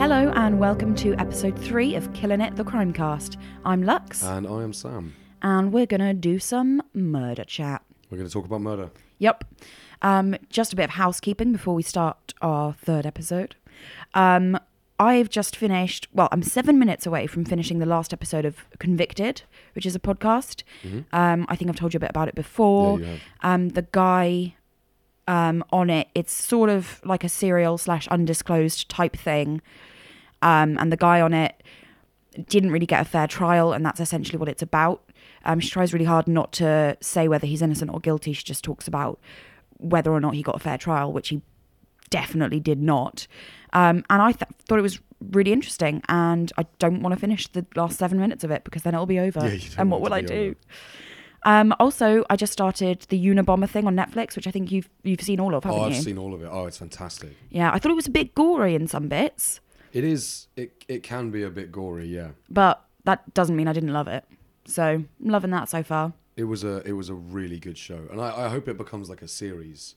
Hello and welcome to episode three of Killing It, the Crimecast. I'm Lux, And I am Sam. and we're gonna do some murder chat. We're going to talk about murder. Yep. Um, just a bit of housekeeping before we start our third episode. Um, I've just finished, well, I'm seven minutes away from finishing the last episode of Convicted, which is a podcast. Um, I think I've told you a bit about it before. Mm-hmm. Yeah. Um, the guy um, on it, it's sort of like a serial slash undisclosed type thing. Um, and the guy on it didn't really get a fair trial, and that's essentially what it's about. Um, she tries really hard not to say whether he's innocent or guilty. She just talks about whether or not he got a fair trial, which he definitely did not. Um, and I th- thought it was really interesting, and I don't want to finish the last seven minutes of it because then it'll be over. Yeah, and what will I do? Um, also, I just started the Unabomber thing on Netflix, which I think you've you've seen all of, haven't Oh, I've you? seen all of it. Oh, it's fantastic. Yeah, I thought it was a bit gory in some bits, It is, it, it can be a bit gory, yeah. but that doesn't mean I didn't love it. So I'm loving that so far. It was a it was a really good show, and I, I hope it becomes like a series,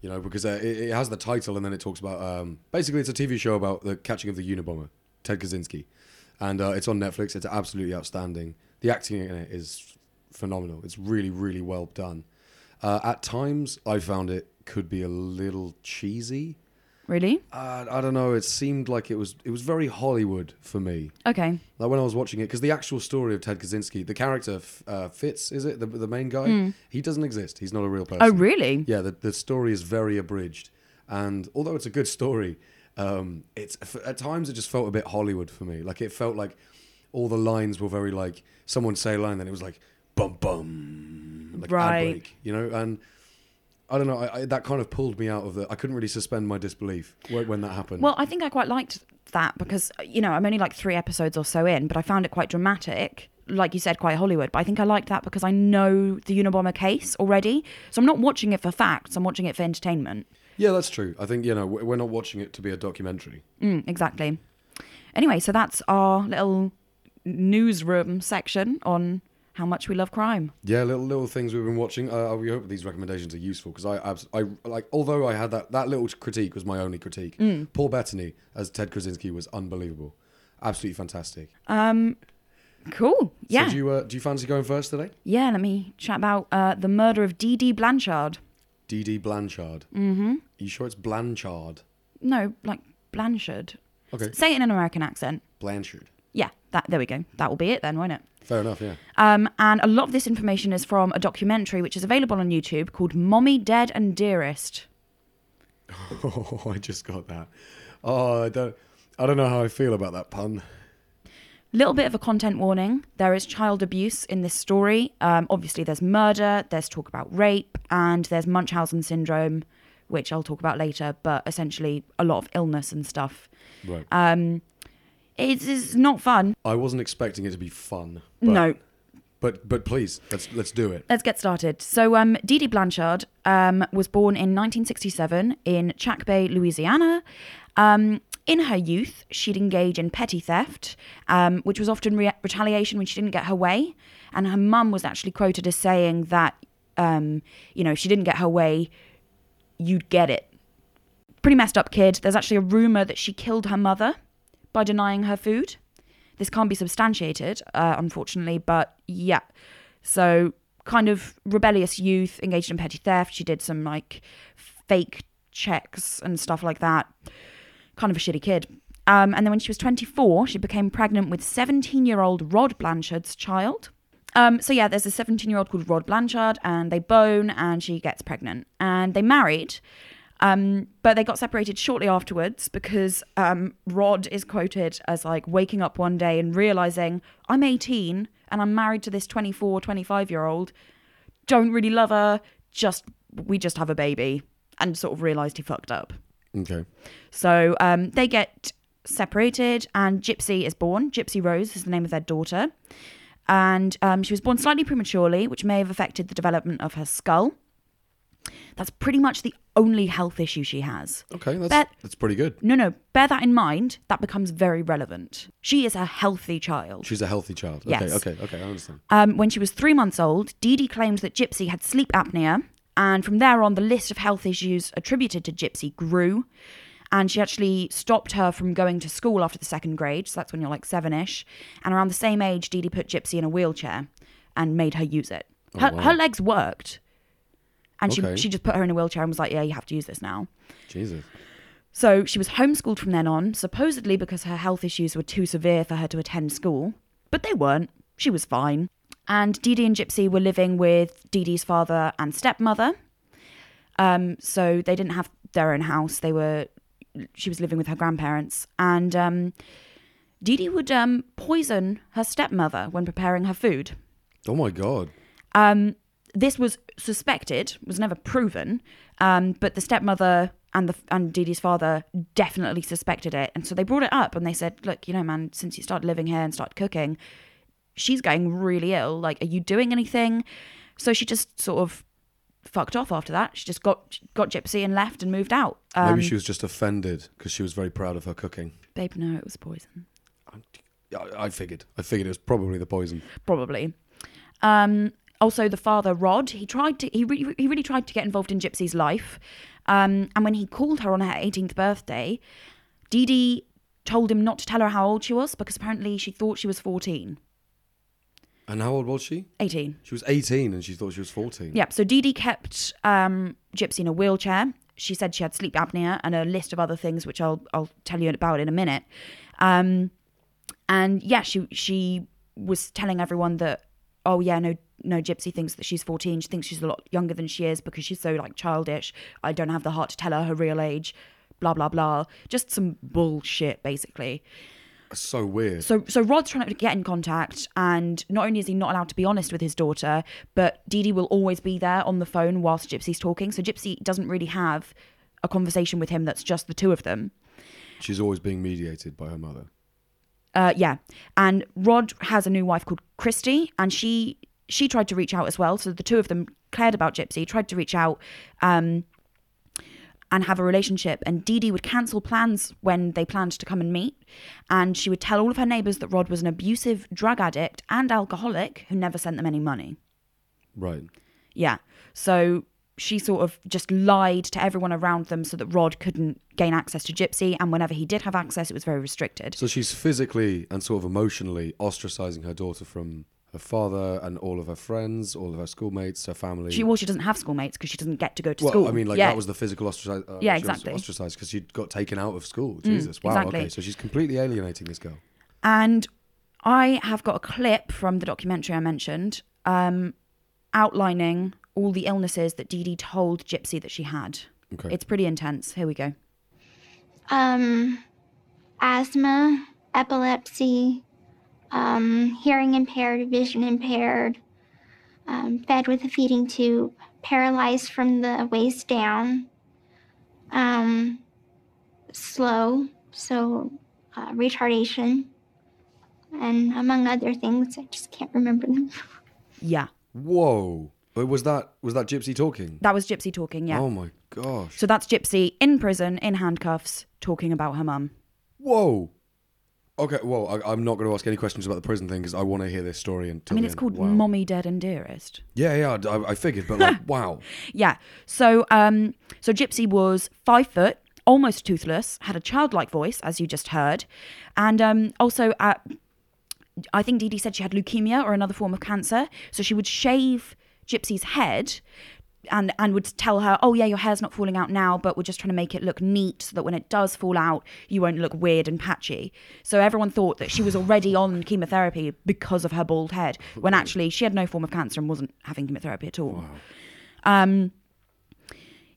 you know, because uh, it, it has the title and then it talks about um, basically it's a TV show about the catching of the Unabomber, Ted Kaczynski, and uh, it's on Netflix. It's absolutely outstanding. The acting in it is phenomenal. It's really really well done. Uh, at times, I found it could be a little cheesy. Really? Uh, I don't know. It seemed like it was it was very Hollywood for me. Okay. Like when I was watching it, because the actual story of Ted Kaczynski, the character uh, Fitz, is it the, the main guy? He doesn't exist. He's not a real person. Oh, really? Yeah, the, the story is very abridged, and although it's a good story, um, it's at times it just felt a bit Hollywood for me. Like it felt like all the lines were very like someone say a line, then it was like bum bum, like ad Right. break, you know, and. I don't know. I, I, that kind of pulled me out of the. I couldn't really suspend my disbelief when, when that happened. Well, I think I quite liked that because you know I'm only like three episodes or so in, but I found it quite dramatic. Like you said, quite Hollywood. But I think I liked that because I know the Unabomber case already, so I'm not watching it for facts. I'm watching it for entertainment. yeah, that's true. I think you know we- we're not watching it to be a documentary. Mm, exactly. Anyway, so that's our little newsroom section on how much we love crime. Yeah, little little things we've been watching. Uh, we hope these recommendations are useful because I, abs- I like. Although I had that that little critique was my only critique. Mm. Paul Bettany as Ted Krasinski was unbelievable, absolutely fantastic. Um, cool. Yeah. So do you uh, do you fancy going first today? yeah. Let me chat about uh, the murder of Dee Dee Blanchard. D. D. Blanchard. Mm-hmm. Are you sure it's Blanchard? No, like Blanchard. Okay, Say it in an American accent. Blanchard. Yeah, that there we go. That will be it then, won't it? Fair enough. Yeah. Um, and a lot of this information is from a documentary which is available on YouTube called Mommy Dead and Dearest. Oh, I just got that. Oh, I don't. I don't know how I feel about that pun. Little bit of a content warning. There is child abuse in this story. Um, obviously, there's murder, there's talk about rape, and there's Munchausen syndrome, which I'll talk about later, but essentially a lot of illness and stuff. Right. Um, it is not fun. I wasn't expecting it to be fun. But, no, But but please let's let's do it. Let's get started. So, um, Dee Dee Blanchard um, was born in 1967 in Chackbay, Louisiana. Um, in her youth, she'd engage in petty theft, um, which was often re- retaliation when she didn't get her way. And her mum was actually quoted as saying that, um, you know, if she didn't get her way, you'd get it. Pretty messed up kid. There's actually a rumor that she killed her mother by denying her food. This can't be substantiated, uh, unfortunately, but yeah. So, kind of rebellious youth, engaged in petty theft. She did some like fake checks and stuff like that. Kind of a shitty kid. Um, and then when she was 24, she became pregnant with 17 year old Rod Blanchard's child. Um, so yeah, there's a 17 year old called Rod Blanchard, and they bone, and she gets pregnant, and they married. Um, but they got separated shortly afterwards because um, Rod is quoted as like waking up one day and realizing I'm 18 and I'm married to this 24, 25 year old. Don't really love her. Just we just have a baby, and sort of realized he fucked up. Okay. So um, they get separated, and Gypsy is born. Gypsy Rose is the name of their daughter. And um, she was born slightly prematurely, which may have affected the development of her skull. That's pretty much the only health issue she has. Okay, that's Bet- that's pretty good. No, no, bear that in mind. That becomes very relevant. She is a healthy child. She's a healthy child. Okay, Yes. okay, okay, I understand. Um, when she was three months old, Dee Dee claimed that Gypsy had sleep apnea, and from there on, the list of health issues attributed to Gypsy grew. And she actually stopped her from going to school after the second grade, so that's when you're like seven ish. And around the same age, Dee Dee put Gypsy in a wheelchair and made her use it. Her, wow. her legs worked. And Okay. she, she just put her in a wheelchair and was like, Yeah, you have to use this now. Jesus. So she was homeschooled from then on, supposedly because her health issues were too severe for her to attend school. But they weren't. She was fine. And Dee Dee and Gypsy were living with Dee Dee's father and stepmother. Um, so they didn't have their own house. They were she was living with her grandparents. And um Dee Dee would um poison her stepmother when preparing her food. Oh my god. Um, this was suspected, was never proven, um, but the stepmother and the and Dee Dee's father definitely suspected it, and so they brought it up and they said, "Look, you know, man, since you started living here and started cooking, she's getting really ill. Like, are you doing anything?" So she just sort of fucked off after that. She just got got Gypsy and left and moved out. Um, Maybe she was just offended because she was very proud of her cooking. babe, no, it was poison. I, I figured. I figured it was probably the poison. probably. Um, also, the father Rod, he tried to he re- he really tried to get involved in Gypsy's life, um, and when he called her on her 18th birthday, Dee Dee told him not to tell her how old she was because apparently she thought she was 14. And how old was she? 18. She was 18 and she thought she was 14. Yep. So Dee Dee kept um, Gypsy in a wheelchair. She said she had sleep apnea and a list of other things, which I'll I'll tell you about in a minute. Um, and yeah, she she was telling everyone that oh yeah no no Gypsy thinks that she's 14. She thinks she's a lot younger than she is because she's so like childish. I don't have the heart to tell her her real age. Blah blah blah. Just some bullshit basically. That's so weird. So, so Rod's trying to get in contact, and not only is he not allowed to be honest with his daughter, but Dee Dee will always be there on the phone whilst Gypsy's talking. So Gypsy doesn't really have a conversation with him that's just the two of them. She's always being mediated by her mother. Uh, yeah, and Rod has a new wife called Christy, and she she tried to reach out as well. So the two of them cared about Gypsy, tried to reach out. Um, and have a relationship. And Dee Dee would cancel plans when they planned to come and meet. And she would tell all of her neighbours that Rod was an abusive drug addict and alcoholic who never sent them any money. Right. Yeah. So she sort of just lied to everyone around them so that Rod couldn't gain access to Gypsy. And whenever he did have access, it was very restricted. So she's physically and sort of emotionally ostracizing her daughter from her father and all of her friends, all of her schoolmates, her family. She, well, she doesn't have schoolmates because she doesn't get to go to well, school. I mean, like yeah. that was the physical ostraciz- uh, Yeah, she exactly. Mm, ostracized because she got taken out of school. Jesus, wow. exactly. Okay, so she's completely alienating this girl. And I have got a clip from the documentary I mentioned um, outlining all the illnesses that Dee Dee told Gypsy that she had. Okay. It's pretty intense. Here we go. um, asthma, epilepsy, um, hearing impaired, vision impaired, um, fed with a feeding tube, paralyzed from the waist down, um, slow, so uh, retardation, and among other things. I just can't remember them. Yeah, Whoa. But was that was that Gypsy talking? that was Gypsy talking. Yeah. Oh my gosh. So that's Gypsy in prison, in handcuffs, talking about her mum. Whoa. Okay, well, I, I'm not going to ask any questions about the prison thing because I want to hear this story. Until I mean, it's end. called Wow. Mommy Dead and Dearest. Yeah, yeah, I, I figured, but like, wow. Yeah. So, um, so Gypsy was five foot, almost toothless, had a childlike voice, as you just heard, and um, also at I think Dee Dee said she had leukemia or another form of cancer. So she would shave Gypsy's head and and would tell her, "Oh yeah, your hair's not falling out now, but we're just trying to make it look neat so that when it does fall out, you won't look weird and patchy." So everyone thought that she was already on chemotherapy because of her bald head, when actually she had no form of cancer and wasn't having chemotherapy at all. Um,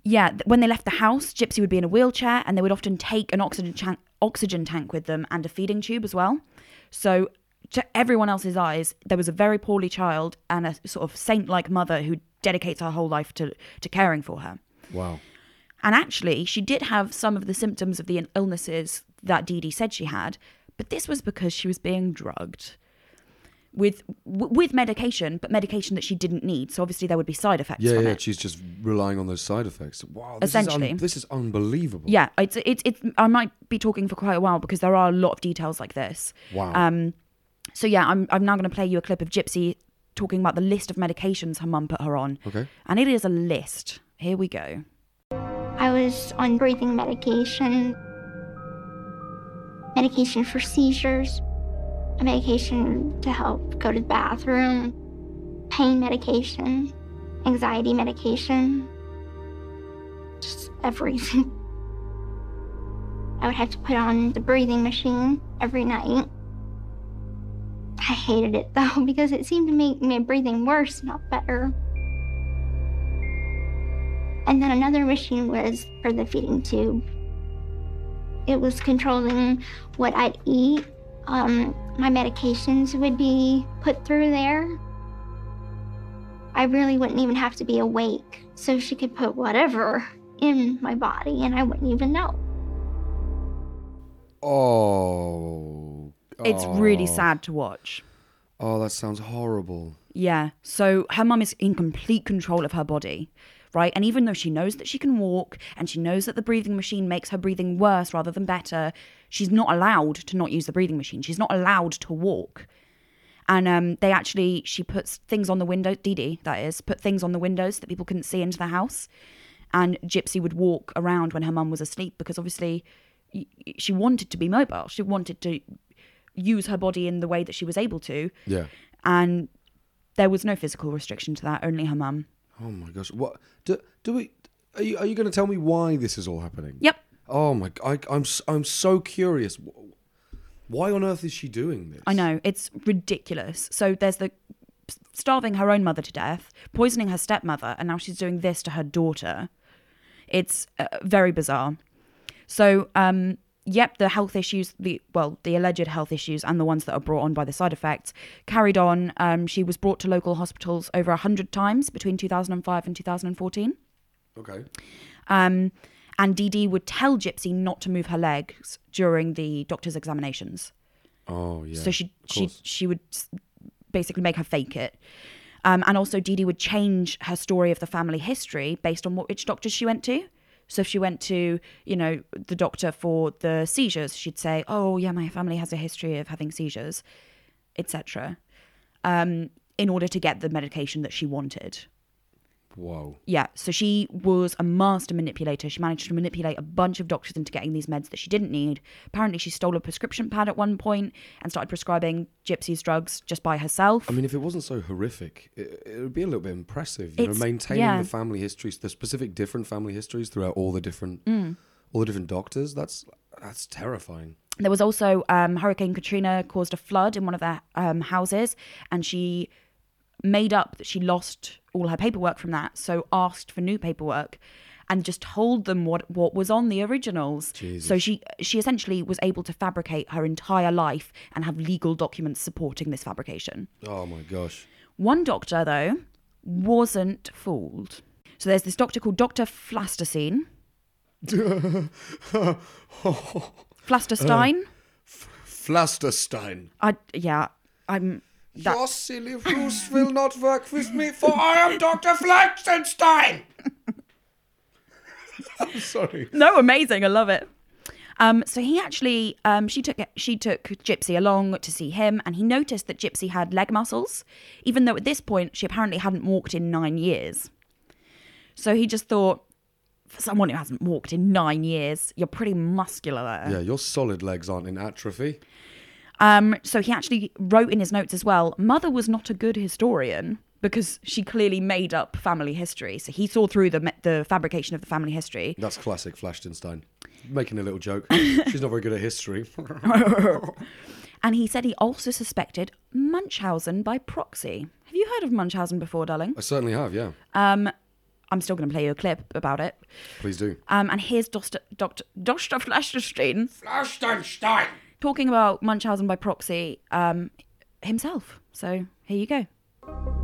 yeah, when they left the house, Gypsy would be in a wheelchair, and they would often take an oxygen tank, oxygen tank with them and a feeding tube as well. So, to everyone else's eyes, there was a very poorly child and a sort of saint-like mother who dedicates her whole life to to caring for her. Wow. And actually, she did have some of the symptoms of the illnesses that Dee Dee said she had, but this was because she was being drugged with w- with medication, but medication that she didn't need. So obviously there would be side effects Yeah, yeah. it. She's just relying on those side effects. Wow. This Is Essentially. un- this is unbelievable. Yeah, it's it's it's. I might be talking for quite a while because there are a lot of details like this. Wow. Um, so yeah, I'm I'm now going to play you a clip of Gypsy talking about the list of medications her mum put her on. Okay. And it is a list. Here we go. I was on breathing medication, medication for seizures, a medication to help go to the bathroom, pain medication, anxiety medication, just everything. I would have to put on the breathing machine every night. I hated it though because it seemed to make my breathing worse, not better. And then another machine was for the feeding tube. It was controlling what I'd eat. Um, my medications would be put through there. I really wouldn't even have to be awake, so she could put whatever in my body and I wouldn't even know. Oh. It's really Oh. sad to watch. Oh, that sounds horrible. Yeah. So her mum is in complete control of her body, right? And even though she knows that she can walk and she knows that the breathing machine makes her breathing worse rather than better, she's not allowed to not use the breathing machine. She's not allowed to walk. And um, they actually, she puts things on the window, Dee Dee, that is, put things on the windows that people couldn't see into the house. And Gypsy would walk around when her mum was asleep because obviously she wanted to be mobile. She wanted to use her body in the way that she was able to Yeah. and there was no physical restriction to that only her mum Oh my gosh. What do do we? Are you are you going to tell me why this is all happening? yep Oh my! I, I'm s- I'm so curious. Why on earth is she doing this? i know it's ridiculous so there's the starving her own mother to death poisoning her stepmother and now she's doing this to her daughter it's uh, very bizarre so um yep the health issues the well the alleged health issues and the ones that are brought on by the side effects carried on um she was brought to local hospitals over 100 times between 2005 and 2014 Okay. Um, and Dee Dee would tell Gypsy not to move her legs during the doctor's examinations. Oh yeah. so she she she would basically make her fake it. Um, and also Dee Dee would change her story of the family history based on what which doctors she went to. So if she went to, you know, the doctor for the seizures, she'd say, "Oh, yeah, my family has a history of having seizures, etc." Um, in order to get the medication that she wanted. Whoa. Yeah, so she was a master manipulator. She managed to manipulate a bunch of doctors into getting these meds that she didn't need. Apparently, she stole a prescription pad at one point and started prescribing Gypsy's drugs just by herself. I mean, if it wasn't so horrific, it, it would be a little bit impressive. You know, maintaining yeah. the family histories, the specific different family histories throughout all the different, Mm. all the different doctors. That's that's terrifying. There was also um, Hurricane Katrina caused a flood in one of their um, houses, and she made up that she lost all her paperwork from that, so asked for new paperwork, and just told them what what was on the originals. So she she essentially was able to fabricate her entire life and have legal documents supporting this fabrication. Oh my gosh. One doctor though wasn't fooled. So there's this doctor called Doctor Flasterstein. Flasterstein. Uh, Flasterstein. I yeah, I'm that Your silly ruse will not work with me, for I am Dr. Flaxenstein. I'm sorry. no amazing. I love it. Um, so he actually, um, she took she took Gypsy along to see him, and he noticed that Gypsy had leg muscles, even though at this point she apparently hadn't walked in nine years. So he just thought, for someone who hasn't walked in nine years, you're pretty muscular there. Yeah, your solid legs aren't in atrophy. Um, so he actually wrote in his notes as well. Mother was not a good historian because she clearly made up family history. So he saw through the the fabrication of the family history. That's classic Flashtonstein. Making a little joke. She's not very good at history. And he said he also suspected Munchausen by proxy. Have you heard of Munchausen before, darling? I certainly have, yeah. Um, I'm still going to play you a clip about it. Please do. Um, and here's Dr. Dr. Dr. Flaschenstein Flashtonstein! Talking about Munchausen by proxy um, himself. So here you go.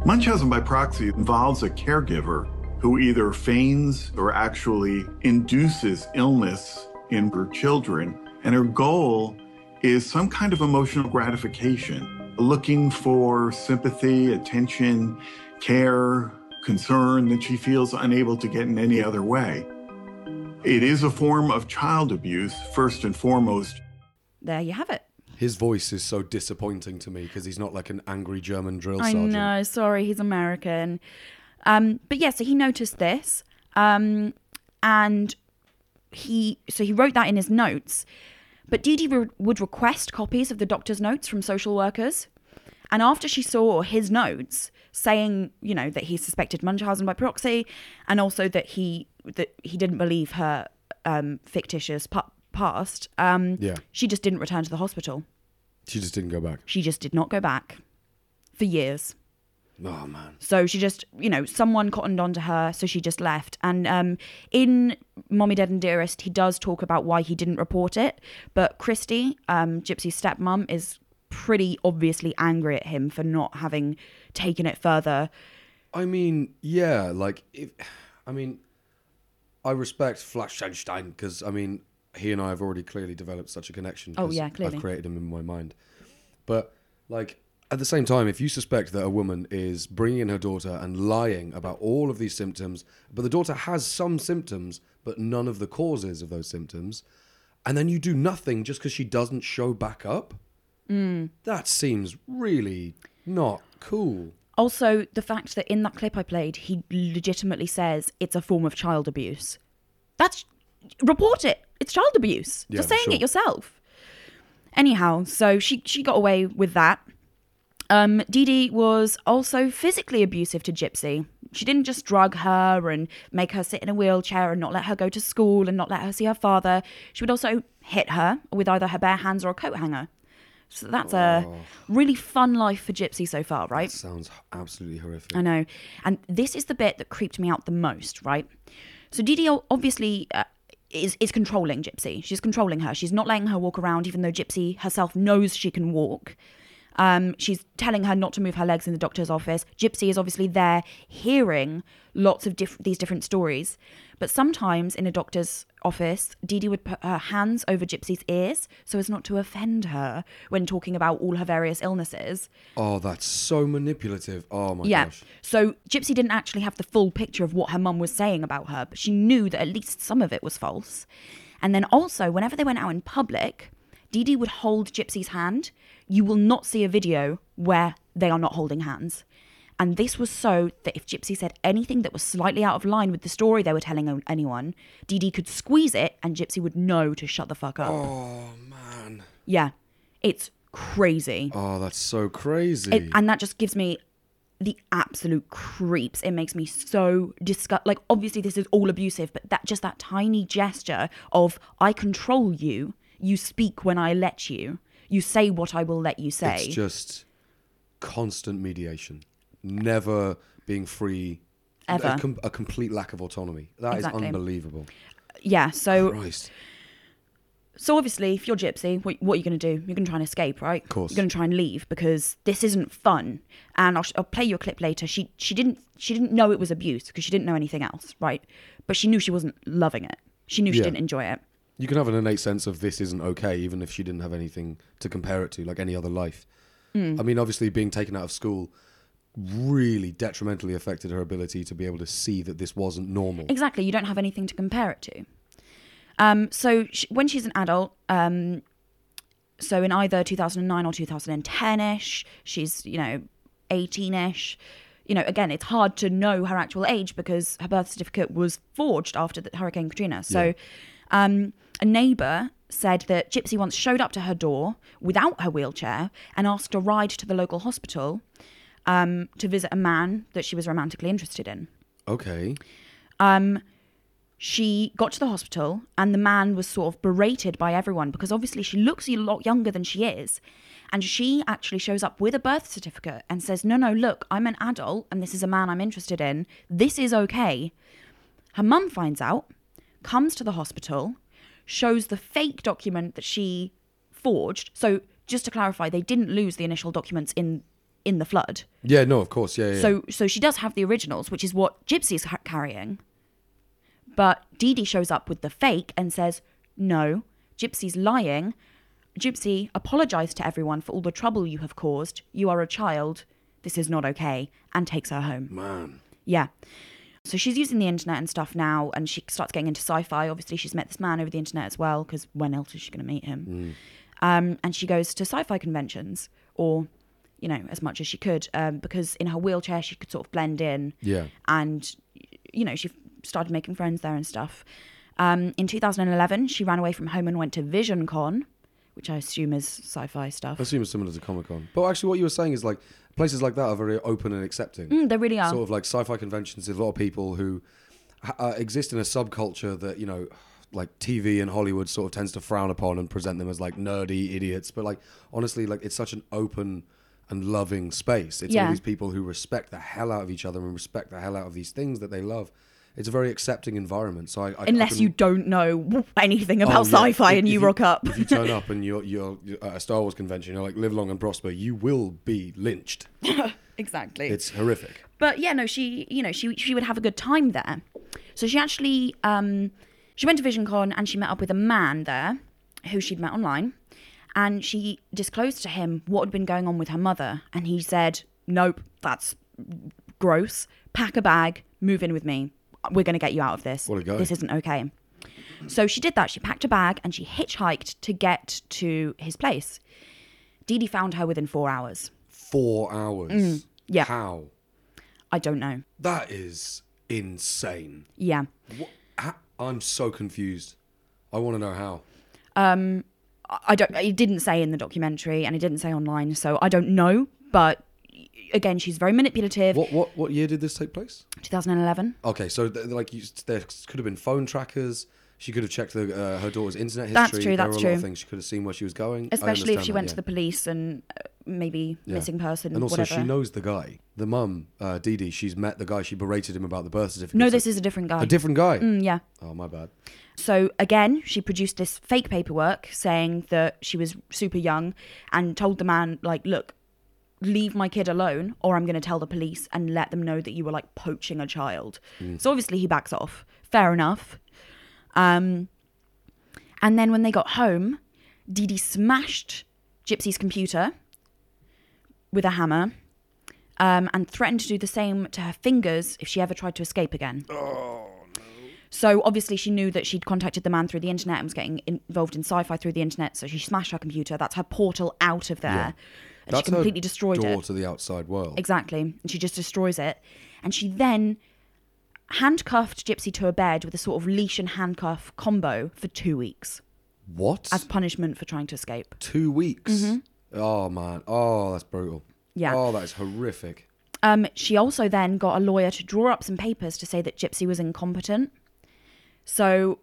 Munchausen by proxy involves a caregiver who either feigns or actually induces illness in her children, and her goal is some kind of emotional gratification, looking for sympathy, attention, care, concern that she feels unable to get in any other way. It is a form of child abuse, first and foremost, There you have it. His voice is so disappointing to me because he's not like an angry German drill I sergeant. know. Sorry, he's American. Um, but yeah, so he noticed this, um, and he so he wrote that in his notes. But Dee Dee re- would request copies of the doctor's notes from social workers, and after she saw his notes saying, you know, that he suspected Munchausen by proxy, and also that he that he didn't believe her um, fictitious pa- past, um, Yeah. she just didn't return to the hospital. She just didn't go back. She just did not go back for years. Oh, man. So she just, you know, someone cottoned onto her, so she just left. And um, in Mommy Dead and Dearest, he does talk about why he didn't report it. But Christy, um, Gypsy's stepmom, is pretty obviously angry at him for not having taken it further. I mean, yeah, like, if, I mean, I respect Flashtonstein because, I mean, he and I have already clearly developed such a connection. Oh, yeah, clearly. I've created him in my mind. But, like, at the same time, if you suspect that a woman is bringing in her daughter and lying about all of these symptoms, but the daughter has some symptoms, but none of the causes of those symptoms, and then you do nothing just because she doesn't show back up, Mm. that seems really not cool. Also, the fact that in that clip I played, he legitimately says it's a form of child abuse. That's report it. It's child abuse. Yeah, You're saying sure. it yourself. Anyhow, so she she got away with that. Um, Dee Dee was also physically abusive to Gypsy. She didn't just drug her and make her sit in a wheelchair and not let her go to school and not let her see her father. She would also hit her with either her bare hands or a coat hanger. So that's a really fun life for Gypsy so far, right? Sounds absolutely horrific. I know. And this is the bit that creeped me out the most, right? So Dee Dee o- obviously uh, is is controlling Gypsy. She's controlling her. She's not letting her walk around, even though Gypsy herself knows she can walk. Um, she's telling her not to move her legs in the doctor's office. Gypsy is obviously there, hearing lots of diff- these different stories. But sometimes in a doctor's office, Dee Dee would put her hands over Gypsy's ears so as not to offend her when talking about all her various illnesses. Oh, that's so manipulative. Oh my Yeah. gosh. So Gypsy didn't actually have the full picture of what her mum was saying about her, but she knew that at least some of it was false. And then also, whenever they went out in public, Dee Dee would hold Gypsy's hand. You will not see a video where they are not holding hands. And this was so that if Gypsy said anything that was slightly out of line with the story they were telling anyone, Dee Dee could squeeze it and Gypsy would know to shut the fuck up. Oh man. Yeah. It's crazy. Oh, that's so crazy. It, and that just gives me the absolute creeps. It makes me so disgust. Like obviously this is all abusive, but that just that tiny gesture of I control you. You speak when I let you. You say what I will let you say. it's just constant mediation. Never being free. Ever. A, com- a complete lack of autonomy. That is Exactly. unbelievable. yeah. So Christ. so obviously, if you're Gypsy, what, what are you going to do? You're going to try and escape, right? Of course. You're going to try and leave because this isn't fun. And I'll, sh- I'll play you a clip later. She she didn't she didn't know it was abuse because she didn't know anything else, right? But she knew she wasn't loving it. She knew she Yeah. didn't enjoy it. You can have an innate sense of this isn't okay, even if she didn't have anything to compare it to, like any other life. Hmm. I mean, obviously, being taken out of school really detrimentally affected her ability to be able to see that this wasn't normal. Exactly. You don't have anything to compare it to. Um, so sh- when she's an adult, um, so in either 2009 or 2010ish, she's you know 18ish. You know, again, it's hard to know her actual age because her birth certificate was forged after the Hurricane Katrina. So, um, a neighbor said that Gypsy once showed up to her door without her wheelchair and asked a ride to the local hospital um, to visit a man that she was romantically interested in. Okay. Um, she got to the hospital and the man was sort of berated by everyone because obviously she looks a lot younger than she is. And she actually shows up with a birth certificate and says, No, no, look, I'm an adult and this is a man I'm interested in. This is okay. Her mum finds out, comes to the hospital, shows the fake document that she forged. So, just to clarify, they didn't lose the initial documents in in the flood. Yeah, no, of course. Yeah, yeah. So so she does have the originals, which is what Gypsy's ha- carrying. But Dee Dee shows up with the fake and says, "No, Gypsy's lying. Gypsy, apologize to everyone for all the trouble you have caused. You are a child. This is not okay." And takes her home. Man. Yeah. So she's using the internet and stuff now, and she starts getting into sci-fi. Obviously, she's met this man over the internet as well, because when else is she going to meet him? Um, and she goes to sci-fi conventions, or you know, as much as she could, um, because in her wheelchair she could sort of blend in. Yeah. And you know, she started making friends there and stuff. Um, in 2011, she ran away from home and went to VisionCon, which I assume is sci-fi stuff. I assume it's similar to Comic Con. But actually, what you were saying is like places like that are very open and accepting. Mm, they really are. Sort of like sci-fi conventions. There's a lot of people who uh, exist in a subculture that you know, like TV and Hollywood sort of tends to frown upon and present them as like nerdy idiots. But like honestly, like it's such an open and loving space. It's all these people who respect the hell out of each other and respect the hell out of these things that they love. It's a very accepting environment. So I, I I Unless can- you don't know anything Oh, about yeah. sci-fi If- and if you rock up. If you turn up and you're, you're you're at a Star Wars convention, you're like live long and prosper. You will be lynched. exactly. It's horrific. but yeah, no, she, you know, she she would have a good time there. So she actually, um, she went to VisionCon and she met up with a man there, who she'd met online, and she disclosed to him what had been going on with her mother, and he said, "Nope, that's gross. Pack a bag, move in with me. We're going to get you out of this. What a guy. This isn't okay." So she did that. She packed a bag and she hitchhiked to get to his place. Dee Dee found her within four hours. Four hours. Mm, yeah. How? I don't know. That is insane. Yeah. What? ha- I'm so confused. I want to know how. I I don't. It didn't say in the documentary, and it didn't say online, so I don't know. But again, she's very manipulative. What what what year did this take place? 2011. Okay, so th- like you, there could have been phone trackers. She could have checked the, uh, her daughter's internet history. That's true, There that's were a lot true. of things she could have seen where she was going. Especially if she that, went yeah. to the police and uh, maybe Yeah. missing person, And also, whatever. she knows the guy. The mum, uh, Dee Dee, she's met the guy. She berated him about the birth certificate. no, this is a different guy. a different guy. Mm, yeah. Oh, my bad. So again, she produced this fake paperwork saying that she was super young and told the man, like, look, leave my kid alone or I'm going to tell the police and let them know that you were like poaching a child. So obviously he backs off. Fair enough. Um, and then when they got home, Dee Dee smashed Gypsy's computer with a hammer um, and threatened to do the same to her fingers if she ever tried to escape again. Oh. So obviously she knew that she'd contacted the man through the internet and was getting involved in sci-fi through the internet. So she smashed her computer. That's her portal out of there. Yeah. And That's she completely destroyed door it. to the outside world. Exactly. And she just destroys it. And she then handcuffed Gypsy to a bed with a sort of leash and handcuff combo for two weeks What? as punishment for trying to escape. Two weeks. Oh man. Oh, that's brutal. Mm-hmm. Yeah. Oh, that is horrific. Um, she also then got a lawyer to draw up some papers to say that Gypsy was incompetent. So,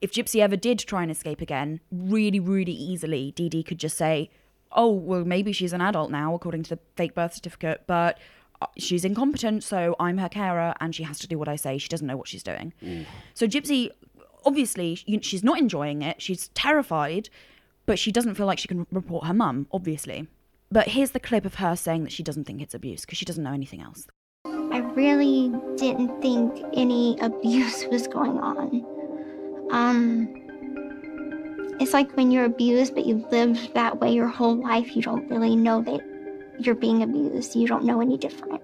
if Gypsy ever did try and escape again, really, really easily, Dee Dee could just say, "Oh, well, maybe she's an adult now, according to the fake birth certificate, but uh, she's incompetent, so I'm her carer, and she has to do what I say. She doesn't know what she's doing." So Gypsy, obviously, she's not enjoying it. She's terrified, but she doesn't feel like she can report her mum. Obviously. But here's the clip of her saying that she doesn't think it's abuse because she doesn't know anything else. I really didn't think any abuse was going on. Um, it's like when you're abused, but you've lived that way your whole life, you don't really know that you're being abused. You don't know any different.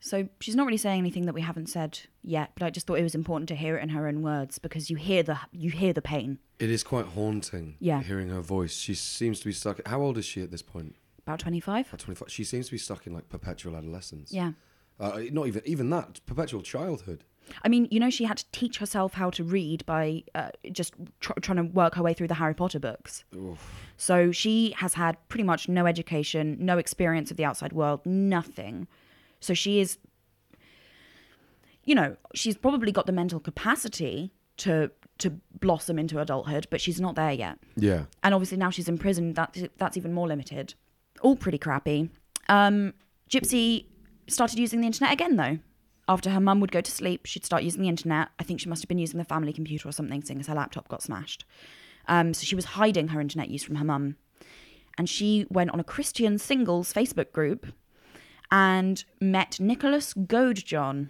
So she's not really saying anything that we haven't said yet, but I just thought it was important to hear it in her own words because you hear the you hear the pain. It is quite haunting. Yeah. Hearing her voice. She seems to be stuck. How old is she at this point? About 25? At 25. She seems to be stuck in like perpetual adolescence. Yeah. Uh, not even even that perpetual childhood. I mean, you know, she had to teach herself how to read by uh, just tr- trying to work her way through the Harry Potter books. So she has had pretty much no education, no experience of the outside world, nothing. So she is, you know, she's probably got the mental capacity to to blossom into adulthood, but she's not there yet. Yeah. And obviously now she's in prison. That that's even more limited. All pretty crappy. Um, Gypsy started using the internet again though. After her mum would go to sleep, she'd start using the internet. I think she must have been using the family computer or something, seeing as her laptop got smashed. Um, so she was hiding her internet use from her mum. And she went on a Christian singles Facebook group and met Nicholas Godejohn.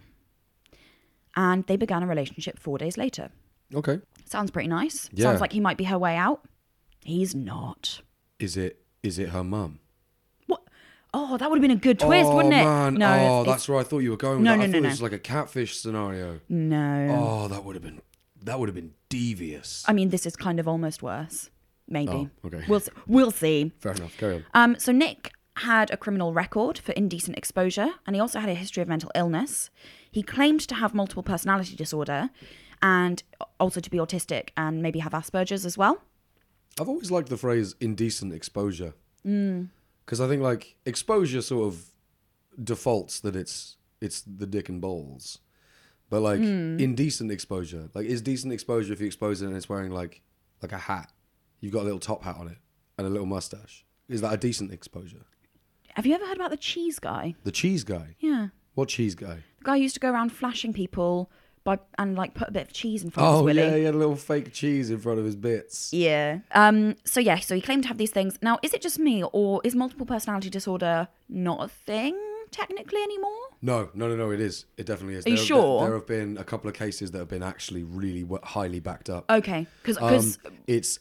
And they began a relationship four days later. Okay. Sounds pretty nice. Yeah. Sounds like he might be her way out. He's not. Is it is it her mum? Oh, that would have been a good twist, oh, wouldn't it? Man. No, oh, it's- that's where I thought you were going. With No, that. no, I thought no, it was like a catfish scenario. no. Oh, that would have been that would have been devious. I mean, this is kind of almost worse. Maybe. Oh, okay. We'll we'll see. Fair enough. Carry on. Um, so Nick had a criminal record for indecent exposure, and he also had a history of mental illness. He claimed to have multiple personality disorder, and also to be autistic and maybe have Asperger's as well. I've always liked the phrase indecent exposure. Mm. Because I think like exposure sort of defaults that it's it's the dick and balls. But like Mm. indecent exposure. Like is decent exposure if you expose it and it's wearing like like a hat. You've got a little top hat on it and a little mustache. Is that a decent exposure? Have you ever heard about the cheese guy? The cheese guy. Yeah. What cheese guy? The guy used to go around flashing people by and like put a bit of cheese in front of his Oh willy. yeah, he had a little fake cheese in front of his bits. Yeah. Um. So yeah. So he claimed to have these things. Now, is it just me, or is multiple personality disorder not a thing technically anymore? No, no, no, no. It is. It definitely is. Are you there, sure? There, there have been a couple of cases that have been actually really highly backed up. Okay. Because Um, it's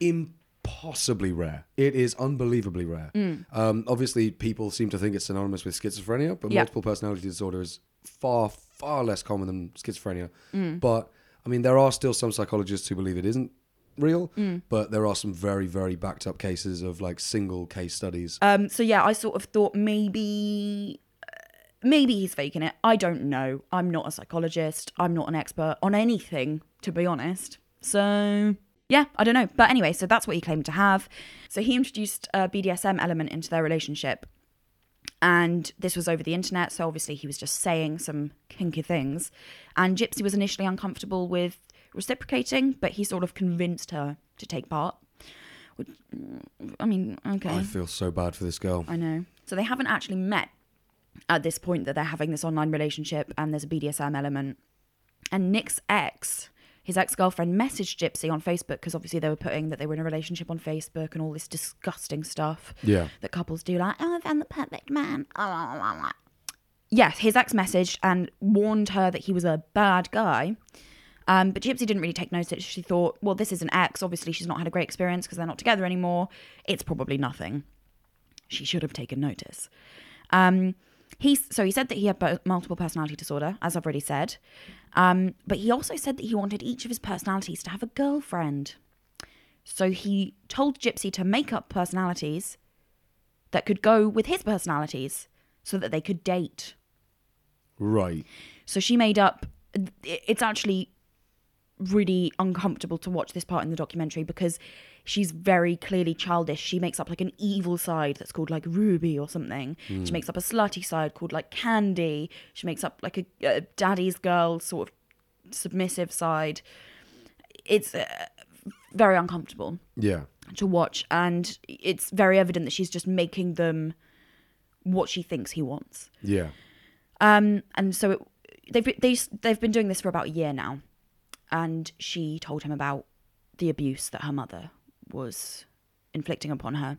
impossibly rare. It is unbelievably rare. Mm. Um, obviously, people seem to think it's synonymous with schizophrenia, but Yeah. multiple personality disorder is far, far less common than schizophrenia. Mm. But I mean, there are still some psychologists who believe it isn't real, Mm. but there are some very, very backed up cases of like single case studies. um. So yeah, I sort of thought maybe. uh, Maybe he's faking it. I don't know. I'm not a psychologist. I'm not an expert on anything, to be honest. So, yeah, I don't know. But anyway, so that's what he claimed to have. So he introduced a BDSM element into their relationship. And this was over the internet, so obviously he was just saying some kinky things. And Gypsy was initially uncomfortable with reciprocating, but he sort of convinced her to take part. Which, I mean, okay. I feel so bad for this girl. I know. So they haven't actually met at this point that they're having this online relationship and there's a BDSM element. And Nick's ex, his ex girlfriend, messaged Gypsy on Facebook because obviously they were putting that they were in a relationship on Facebook and all this disgusting stuff Yeah. that couples do, like, oh, I found the perfect man. Yes, his ex messaged and warned her that he was a bad guy. Um, but Gypsy didn't really take notice. She thought, well, this is an ex. Obviously, she's not had a great experience because they're not together anymore. It's probably nothing. She should have taken notice. Um, he so he said that he had multiple personality disorder, as I've already said. Um, but he also said that he wanted each of his personalities to have a girlfriend. So he told Gypsy to make up personalities that could go with his personalities, so that they could date. Right. So she made up. It's actually really uncomfortable to watch this part in the documentary because she's very clearly childish. She makes up like an evil side that's called like Ruby or something. She makes up a slutty side called like Candy. She makes up like a, a daddy's girl sort of submissive side. It's uh, very uncomfortable Yeah. to watch, and it's very evident that she's just making them what she thinks he wants. Yeah. Um, and so it, they've they, they've been doing this for about a year now, and she told him about the abuse that her mother was inflicting upon her,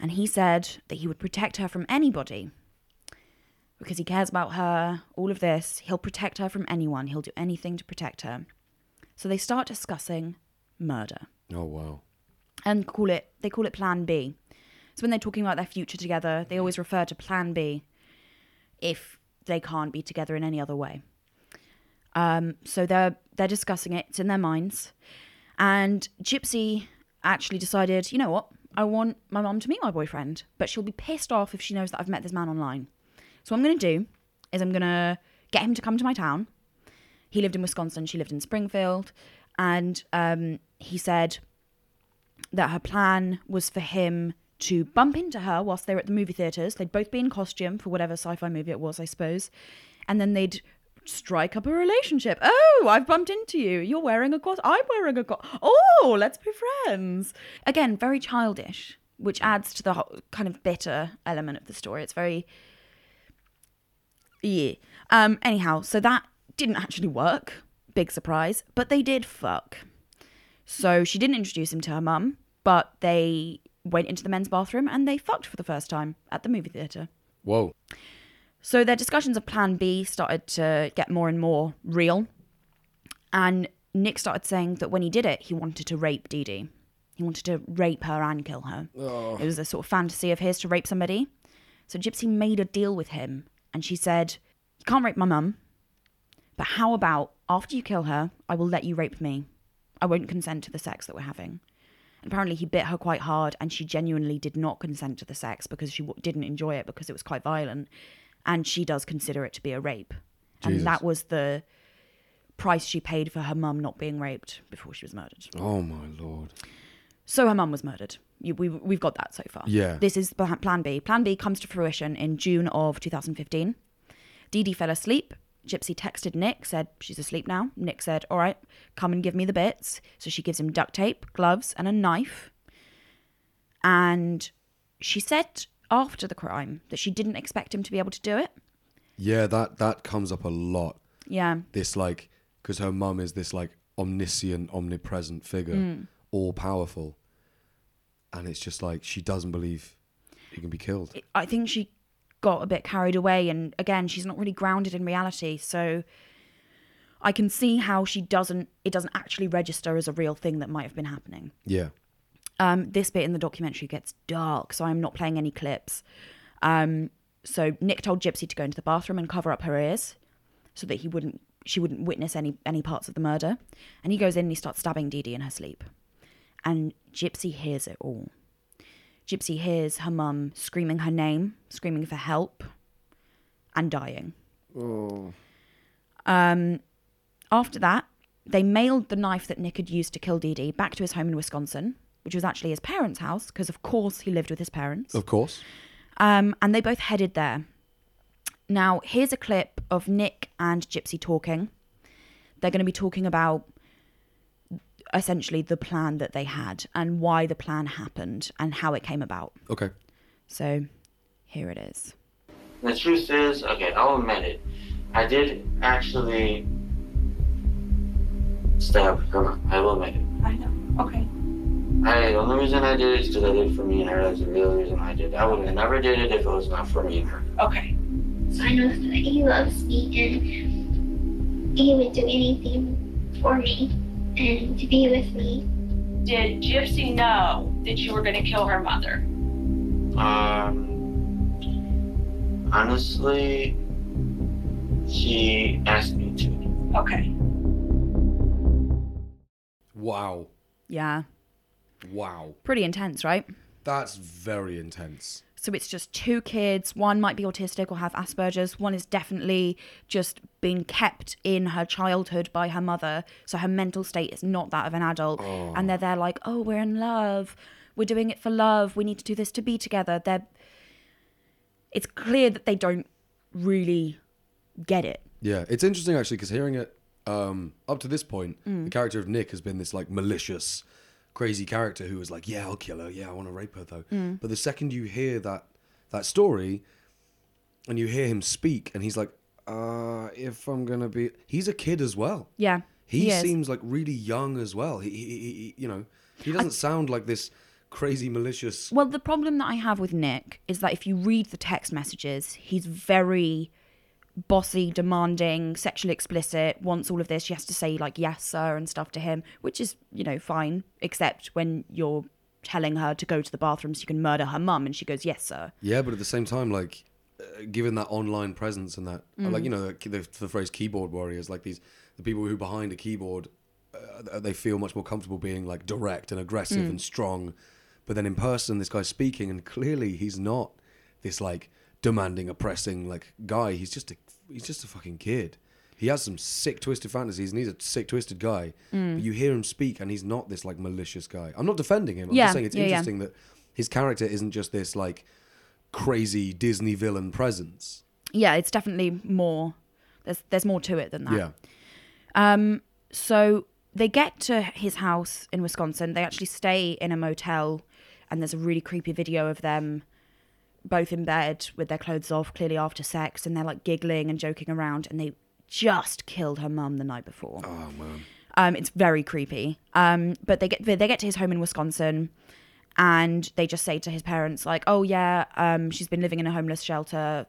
and he said that he would protect her from anybody because he cares about her. All of this, he'll protect her from anyone. He'll do anything to protect her. So they start discussing murder Oh wow. and call it they call it plan B. So when they're talking about their future together, they always refer to plan B if they can't be together in any other way. Um, so they're they're discussing it, it's in their minds. And Gypsy actually decided, you know what? I want my mum to meet my boyfriend, but she'll be pissed off if she knows that I've met this man online. So what I'm gonna do is I'm gonna get him to come to my town he lived in Wisconsin, she lived in Springfield, and um, he said that her plan was for him to bump into her whilst they were at the movie theaters. They'd both be in costume for whatever sci-fi movie it was, I suppose, and then they'd strike up a relationship. Oh, I've bumped into you. You're wearing a costume. I'm wearing a costume. Oh, let's be friends. Again, very childish, which adds to the kind of bitter element of the story. It's very yeah. Um. Anyhow, so that didn't actually work. Big surprise. But they did fuck. So she didn't introduce him to her mum, but they went into the men's bathroom and they fucked for the first time at the movie theatre. Whoa. So their discussions of Plan B started to get more and more real. And Nick started saying that when he did it, he wanted to rape Dee Dee. He wanted to rape her and kill her. Oh. It was a sort of fantasy of his to rape somebody. So Gypsy made a deal with him and she said, You can't rape my mum, but how about after you kill her, I will let you rape me. I won't consent to the sex that we're having. And apparently, he bit her quite hard, and she genuinely did not consent to the sex because she w- didn't enjoy it because it was quite violent. And she does consider it to be a rape. Jesus. And that was the price she paid for her mum not being raped before she was murdered. Oh my lord. So her mum was murdered. We, we've got that so far. Yeah. This is Plan B. Plan B comes to fruition in June of 2015. Dee Dee fell asleep. Gypsy texted Nick, said she's asleep now. Nick said, All right, come and give me the bits. So she gives him duct tape, gloves, and a knife. And she said after the crime that she didn't expect him to be able to do it. Yeah, that that comes up a lot. Yeah. This like because her mum is this like omniscient, omnipresent figure, Mm. all powerful, and it's just like she doesn't believe he can be killed. I think she got a bit carried away and again she's not really grounded in reality so I can see how she doesn't it doesn't actually register as a real thing that might have been happening. Yeah. Um this bit in the documentary gets dark so I'm not playing any clips. Um so Nick told Gypsy to go into the bathroom and cover up her ears so that he wouldn't she wouldn't witness any any parts of the murder and he goes in and he starts stabbing Dee Dee in her sleep. And Gypsy hears it all. Gypsy hears her mum screaming her name, screaming for help, and dying. Um, after that, they mailed the knife that Nick had used to kill Dee Dee back to his home in Wisconsin, which was actually his parents' house, because of course he lived with his parents. Of course. Um, and they both headed there. Now, here's a clip of Nick and Gypsy talking. They're going to be talking about essentially the plan that they had and why the plan happened and how it came about. Okay. So here it is. The truth is, okay, I'll admit it. I did actually stab her. I will admit it. I know. Okay. I, the only reason I did it is because I did it for me and her. That's the real reason I did it. I would have never did it if it was not for me and her. Okay. So I know that he loves me and he would do anything for me and to be with me. Did Gypsy know that you were going to kill her mother? Um, honestly, she asked me to. Okay. Wow. Yeah. Wow. Pretty intense, right? That's very intense. So it's just two kids. One might be autistic or have Asperger's. One is definitely just been kept in her childhood by her mother. So her mental state is not that of an adult. And they're there like, oh, we're in love. We're doing it for love. We need to do this to be together. They're. It's clear that they don't really get it. Yeah, it's interesting actually because hearing it um, up to this point, Mm. the character of Nick has been this like malicious, crazy character who was like, "Yeah, I'll kill her. Yeah, I want to rape her though." Mm. But the second you hear that that story, and you hear him speak, and he's like, "Uh, if I'm gonna be," he's a kid as well. Yeah. He, is. seems like really young as well. He, he, he, he you know, he doesn't sound like this crazy malicious. Well, the problem that I have with Nick is that if you read the text messages, he's very bossy, demanding, sexually explicit, wants all of this. She has to say, like, yes, sir, and stuff to him, which is, you know, fine, except when you're telling her to go to the bathroom so you can murder her mum, and she goes, yes, sir. Yeah, but at the same time, like, uh, given that online presence and that, uh, like, you know, the, the, the phrase keyboard warriors, like these, the people who behind a keyboard, uh, they feel much more comfortable being like direct and aggressive and strong. But then in person, this guy's speaking, and clearly he's not this like demanding, oppressing like guy. He's just a, he's just a fucking kid. he has some sick twisted fantasies and he's a sick twisted guy. Mm. But you hear him speak and he's not this like malicious guy. I'm not defending him. I'm Yeah, just saying it's yeah, yeah. interesting that his character isn't just this like crazy Disney villain presence. Yeah, it's definitely more. There's there's more to it than that. Yeah. Um, so they get to his house in Wisconsin. They actually stay in a motel, and there's a really creepy video of them both in bed with their clothes off, clearly after sex, and they're like giggling and joking around. And they just killed her mum the night before. Oh man. Um, it's very creepy. Um, but they get they get to his home in Wisconsin, and they just say to his parents like, "Oh yeah, um, she's been living in a homeless shelter.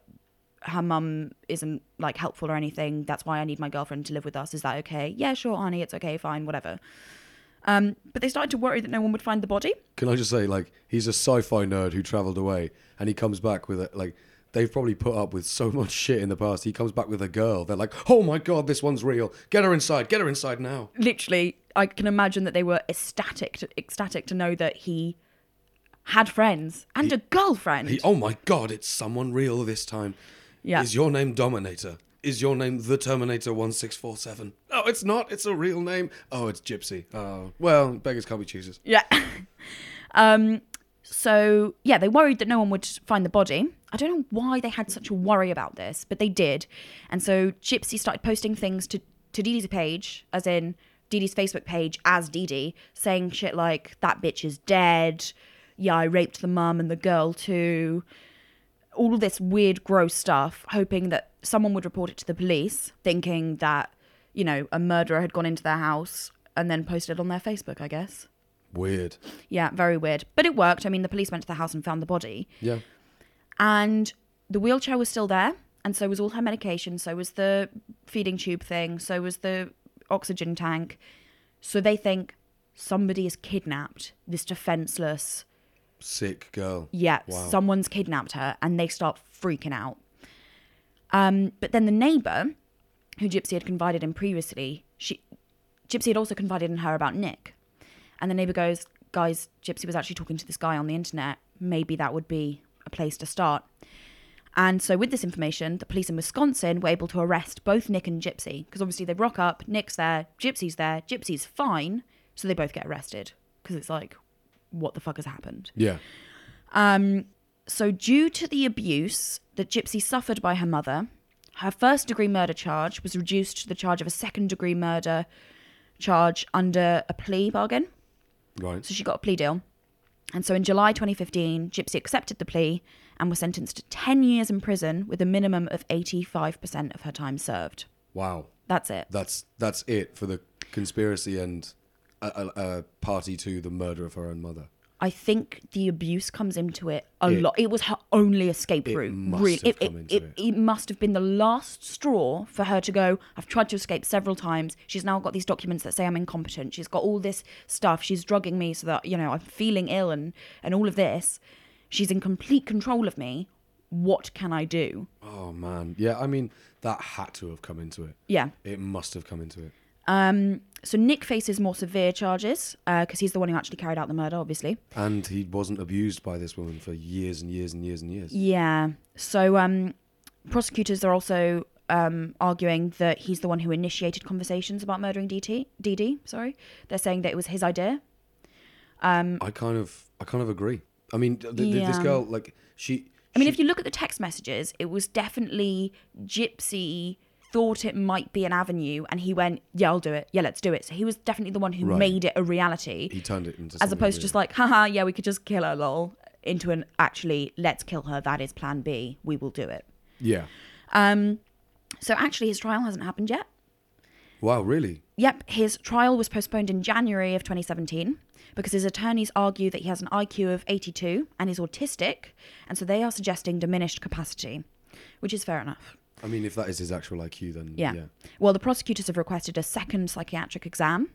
Her mum isn't like helpful or anything. That's why I need my girlfriend to live with us. Is that okay? Yeah, sure, honey. It's okay. Fine, whatever." Um, but they started to worry that no one would find the body. Can I just say, like, he's a sci-fi nerd who travelled away, and he comes back with it. Like, they've probably put up with so much shit in the past. He comes back with a girl. They're like, "Oh my god, this one's real. Get her inside. Get her inside now." Literally, I can imagine that they were ecstatic, to, ecstatic to know that he had friends and a girlfriend. He, oh my god, it's someone real this time. Yeah. Is your name Dominator? Is your name the Terminator One Six Four Seven? No, it's not. It's a real name. Oh, it's Gypsy. Oh, well, beggars can't be choosers. Yeah. um. So yeah, they worried that no one would find the body. I don't know why they had such a worry about this, but they did. And so Gypsy started posting things to to Dee Dee's page, as in Dee Dee's Facebook page, as Dee Dee, saying shit like "that bitch is dead." Yeah, I raped the mum and the girl too. All this weird, gross stuff, hoping that someone would report it to the police, thinking that you know a murderer had gone into their house and then posted it on their Facebook. I guess. Weird. Yeah, very weird. But it worked. I mean, the police went to the house and found the body. Yeah. And the wheelchair was still there. And so was all her medication. So was the feeding tube thing. So was the oxygen tank. So they think somebody has kidnapped this defenseless. Sick girl. Yeah, Wow. someone's kidnapped her. And they start freaking out. Um, but then the neighbor, who Gypsy had confided in previously, she Gypsy had also confided in her about Nick. And the neighbor goes, Guys, Gypsy was actually talking to this guy on the internet. Maybe that would be a place to start. And so, with this information, the police in Wisconsin were able to arrest both Nick and Gypsy because obviously they rock up, Nick's there, Gypsy's there, Gypsy's fine, so they both get arrested because it's like, what the fuck has happened? Yeah. Um, so, due to the abuse that Gypsy suffered by her mother, her first degree murder charge was reduced to the charge of a second degree murder charge under a plea bargain. Right. So she got a plea deal. And so in July 2015, Gypsy accepted the plea and was sentenced to 10 years in prison with a minimum of 85% of her time served. Wow. That's it. That's that's it for the conspiracy and a, a, party to the murder of her own mother. I think the abuse comes into it a It- lot. It was her only escape it route. must really. have it, come it, into it, it. it must have been the last straw for her to go, I've tried to escape several times. She's now got these documents that say I'm incompetent. She's got all this stuff. She's drugging me so that, you know, I'm feeling ill and, and all of this. She's in complete control of me. What can I do? Oh man. Yeah. I mean, that had to have come into it. Yeah. It must have come into it. Um, so Nick faces more severe charges because he's the one who actually carried out the murder, obviously. And he wasn't abused by this woman for years and years and years and years. Yeah. So um, prosecutors are also um, arguing that he's the one who initiated conversations about murdering DT, DD. Sorry, they're saying that it was his idea. I kind of, I kind of agree. I mean, th- th- this girl, like, she. I mean, she- if you look at the text messages, it was definitely Gypsy thought it might be an avenue, and he went, "Yeah, I'll do it. Yeah, let's do it." So he was definitely the one who Right. made it a reality. he turned it into as opposed to just like, haha, yeah, we could just kill her, lol, into an actually, let's kill her. That is plan B. We will do it. yeah. Um, so actually, his trial hasn't happened yet. Wow, really? Yep, his trial was postponed in January of 2017 because his attorneys argue that he has an IQ of 82 and is autistic, and so they are suggesting diminished capacity, which is fair enough. I mean, if that is his actual IQ, then Yeah. yeah. Well, the prosecutors have requested a second psychiatric exam.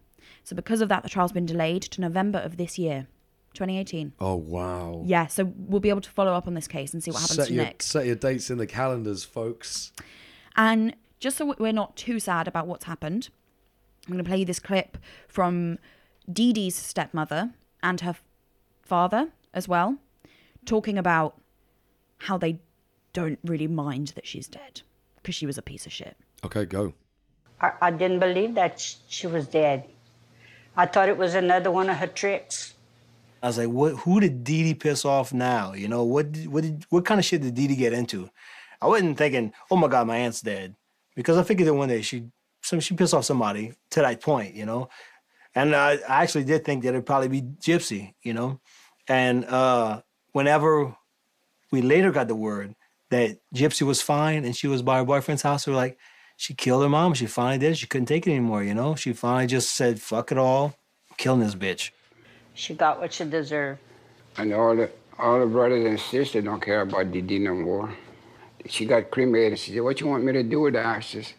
So because of that, the trial's been delayed to November of this year, 2018. Oh wow. Yeah, so we'll be able to follow up on this case and see what happens set to your, Nick. Set your dates in the calendars, folks. And just so we're not too sad about what's happened, I'm going to play you this clip from Dee Dee's stepmother and her father as well, talking about how they don't really mind that she's dead because she was a piece of shit. Okay, go. I, I didn't believe that she was dead. I thought it was another one of her tricks. I was like, what? Who did Dee Dee piss off now? You know, what? What did? What kind of shit did Dee Dee get into? I wasn't thinking, oh my god, my aunt's dead, because I figured that one day she, some she pissed off somebody to that point, you know, and I, I actually did think that it'd probably be Gypsy, you know, and uh, whenever we later got the word that Gypsy was fine and she was by her boyfriend's house, we were like, she killed her mom. She finally did. She couldn't take it anymore, you know. She finally just said, "Fuck it all, I'm killing this bitch." She got what she deserved. And all the all the brothers and sisters don't care about Dee Dee no more. She got cremated. She said, "What you want me to do with the ashes?"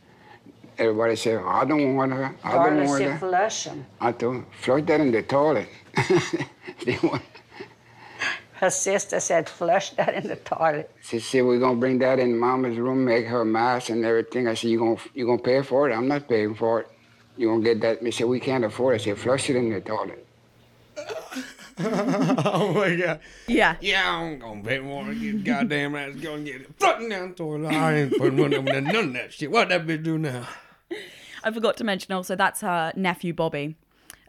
Everybody said, "I don't want her. I don't Darla want said, her." flush 'em. I told, "Flush that in the toilet." they want, Her sister said, flush that in the toilet. she said, "We're gonna bring that in Mama's room, make her mask and everything." I said, "You gonna you gonna pay for it? I'm not paying for it. You gonna get that?" They said, "We can't afford it." I said, "Flush it in the toilet." oh my god. Yeah. Yeah, I'm gonna pay more. Get goddamn ass go and get it. Floating down toilet. I ain't putting one of them in none of that shit. What that bitch do now? I forgot to mention also that's her nephew Bobby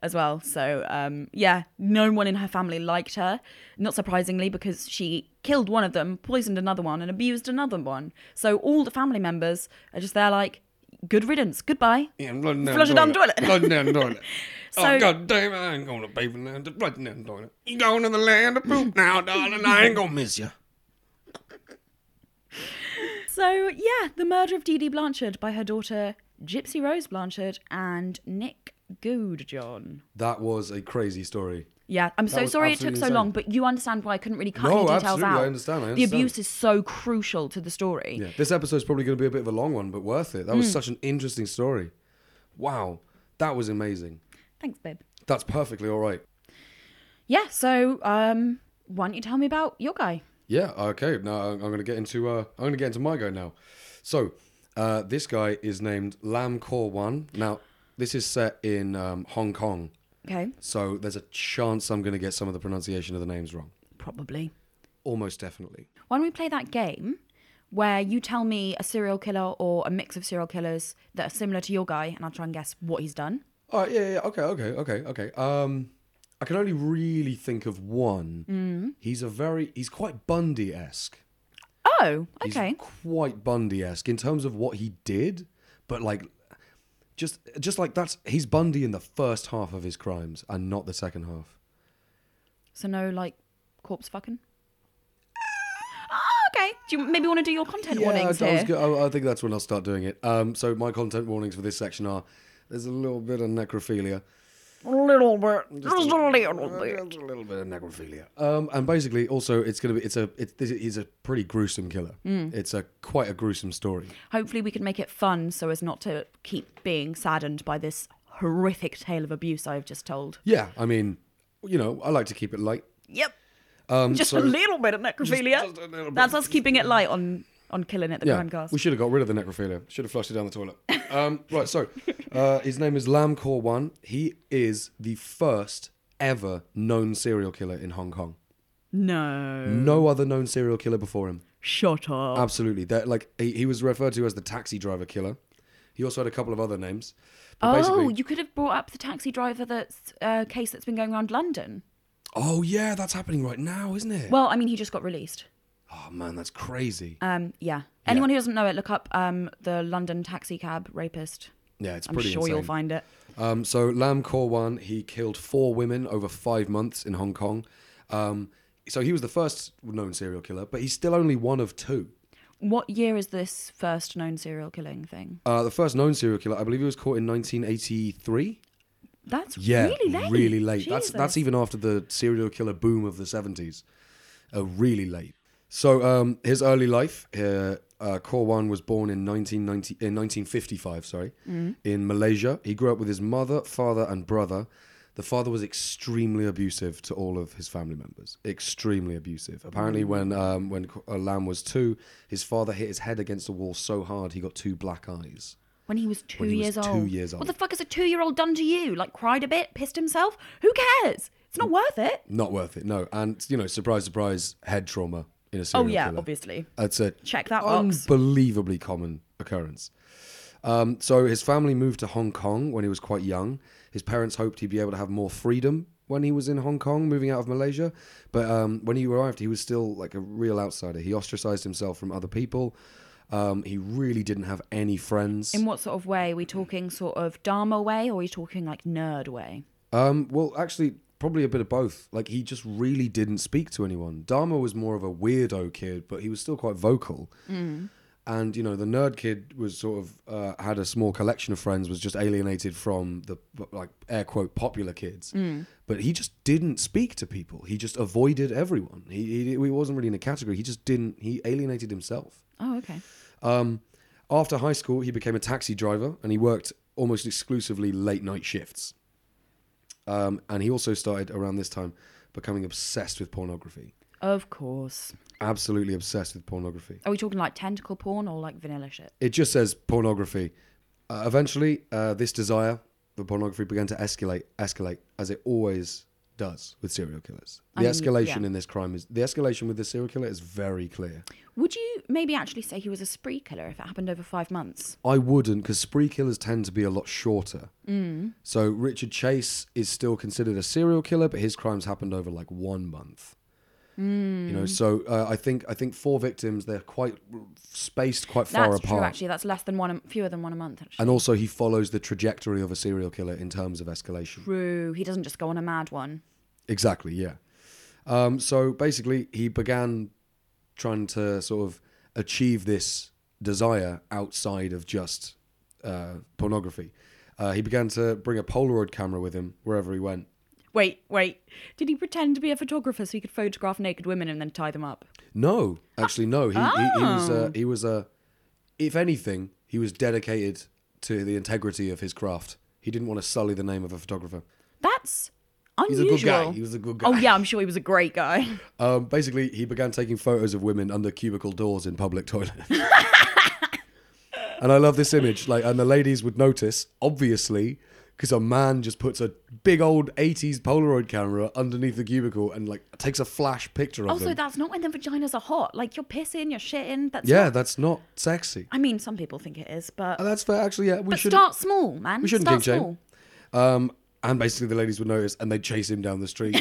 as well. So um, yeah, no one in her family liked her. Not surprisingly, because she killed one of them, poisoned another one, and abused another one. So all the family members are just there like, good riddance, goodbye. Yeah, I'm down Flush it down the toilet. Floating down the toilet. So- oh god damn, I ain't gonna pay for nothing. Just floating down the toilet. You going to the land of poop now, darling? I ain't gonna miss you. So yeah, the murder of Dee Dee Blanchard by her daughter Gypsy Rose Blanchard and Nick Godejohn. That was a crazy story. Yeah, I'm That so sorry it took so insane. long, but you understand why I couldn't really cut No, any details absolutely, out. I understand, I The abuse is so crucial to the story. Yeah, this episode's probably going to be a bit of a long one, but worth it. That was Mm. such an interesting story. Wow, that was amazing. Thanks, babe. That's perfectly all right. Yeah, so um, why don't you tell me about your guy? Yeah. Okay. Now I'm going to get into. Uh, I'm going to get into my guy now. So, uh, this guy is named Lam Kor Wan. Now, this is set in um, Hong Kong. Okay. So there's a chance I'm going to get some of the pronunciation of the names wrong. Probably. Almost definitely. Why don't we play that game where you tell me a serial killer or a mix of serial killers that are similar to your guy, and I'll try and guess what he's done? All right. Yeah. Yeah. Okay. Okay. Okay. Okay. Um, I can only really think of one. Mm. He's a very. He's quite Bundy esque. Oh, He's okay. quite Bundy esque in terms of what he did, but like, just just like that's he's Bundy in the first half of his crimes and not the second half. So no, like, corpse fucking. Ah, okay. Do you maybe want to do your content Yeah, I, warnings I was here? go- I, I think that's when I'll start doing it. Um, so my content warnings for this section are: there's a little bit of necrophilia. A little bit. Just Just a- a little bit. just a little bit of necrophilia. Um, and basically, also, it's gonna be it's a it's this is a pretty gruesome killer. Mm. It's a quite a gruesome story. Hopefully, we can make it fun so as not to keep being saddened by this horrific tale of abuse I've just told. Yeah, I mean, you know, I like to keep it light. Yep. Um, just so- a little bit of necrophilia. That's us keeping it light on on killing it. The yeah, Crimecast. we should have got rid of the necrophilia. Should have flushed it down the toilet. um, right, so uh, his name is Lam Kor Wan. He is the first ever known serial killer in Hong Kong. No. No other known serial killer before him. Shut up. Absolutely. That like he, he was referred to as the taxi driver killer. He also had a couple of other names. But Oh, you could have brought up the taxi driver that's uh, case that's been going around London. oh yeah, that's happening right now, isn't it? Well, I mean, he just got released. Oh man, that's crazy. Um, yeah. Anyone who doesn't know it, look up um, the London taxi cab rapist. Yeah, it's I'm pretty sure you'll find it. Um, so Lam Kor Wan, he killed four women over five months in Hong Kong. Um, so he was the first known serial killer, but he's still only one of two. What year is this first known serial killing thing? Uh, the first known serial killer, I believe, he was caught in 1983. That's Yeah, really late. really late. That's that's even after the serial killer boom of the 70s. Uh, really late. So um, his early life, uh, uh, Kor-Wan was born in 1990 in 1955. Sorry, Mm. in Malaysia. He grew up with his mother, father, and brother. The father was extremely abusive to all of his family members. Extremely abusive. Apparently, Mm. when um, when uh, Lam was two, his father hit his head against the wall so hard he got two black eyes. When he was two When he was years two old. years What the fuck has a two year old done to you? Like cried a bit, pissed himself? Who cares? It's not worth it. Not worth it. No, and you know, surprise, surprise, head trauma in a Oh yeah, killer. obviously. It's a Check that box. unbelievably common occurrence. Um, so his family moved to Hong Kong when he was quite young. His parents hoped he'd be able to have more freedom when he was in Hong Kong, moving out of Malaysia. But um, when he arrived, he was still like a real outsider. He ostracized himself from other people. Um, he really didn't have any friends. In what sort of way? Are we talking sort of Dahmer way or are we talking like nerd way? Um, well, actually, probably a bit of both. Like he just really didn't speak to anyone. Dahmer was more of a weirdo kid, but he was still quite vocal. And you know, the nerd kid was sort of uh, had a small collection of friends, was just alienated from the like air quote popular kids. But he just didn't speak to people. He just avoided everyone. He, he he wasn't really in a category. He just didn't. He alienated himself. Oh, okay. Um, after high school, he became a taxi driver and he worked almost exclusively late night shifts. Um, and he also started around this time becoming obsessed with pornography. Of course. Absolutely obsessed with pornography. Are we talking like tentacle porn or like vanilla shit? It just says pornography. Uh, eventually, uh, this desire for pornography began to escalate, escalate as it always does with serial killers. The I mean, escalation yeah. in this crime is the escalation with the serial killer is very clear. Would you maybe actually say he was a spree killer if it happened over five months? I wouldn't, because spree killers tend to be a lot shorter. Mm. So Richard Chase is still considered a serial killer, but his crimes happened over like one month. Mm. You know, so uh, I think I think four victims. They're quite spaced quite far That's apart. true, actually. That's less than one, fewer than one a month. Actually. And also, he follows the trajectory of a serial killer in terms of escalation. True. He doesn't just go on a mad one. Exactly, yeah. Um, so basically, he began trying to sort of achieve this desire outside of just uh, pornography. Uh, he began to bring a Polaroid camera with him wherever he went. Wait, wait. Did he pretend to be a photographer so he could photograph naked women and then tie them up? No, actually, no. He, he, he was Oh. uh, he was a, if anything, he was dedicated to the integrity of his craft. He didn't want to sully the name of a photographer. That's He's a good guy. He was a good guy. Oh yeah, I'm sure he was a great guy. Um, basically, he began taking photos of women under cubicle doors in public toilets. and I love this image. Like, and the ladies would notice, obviously, because a man just puts a big old '80s Polaroid camera underneath the cubicle and like takes a flash picture of it. Also, them. that's not when the vaginas are hot. Like you're pissing, you're shitting. That's yeah, not- that's not sexy. I mean, some people think it is, but And that's fair. Actually, yeah, we should start small, man. we shouldn't start small. Um, and basically, the ladies would notice and they'd chase him down the street.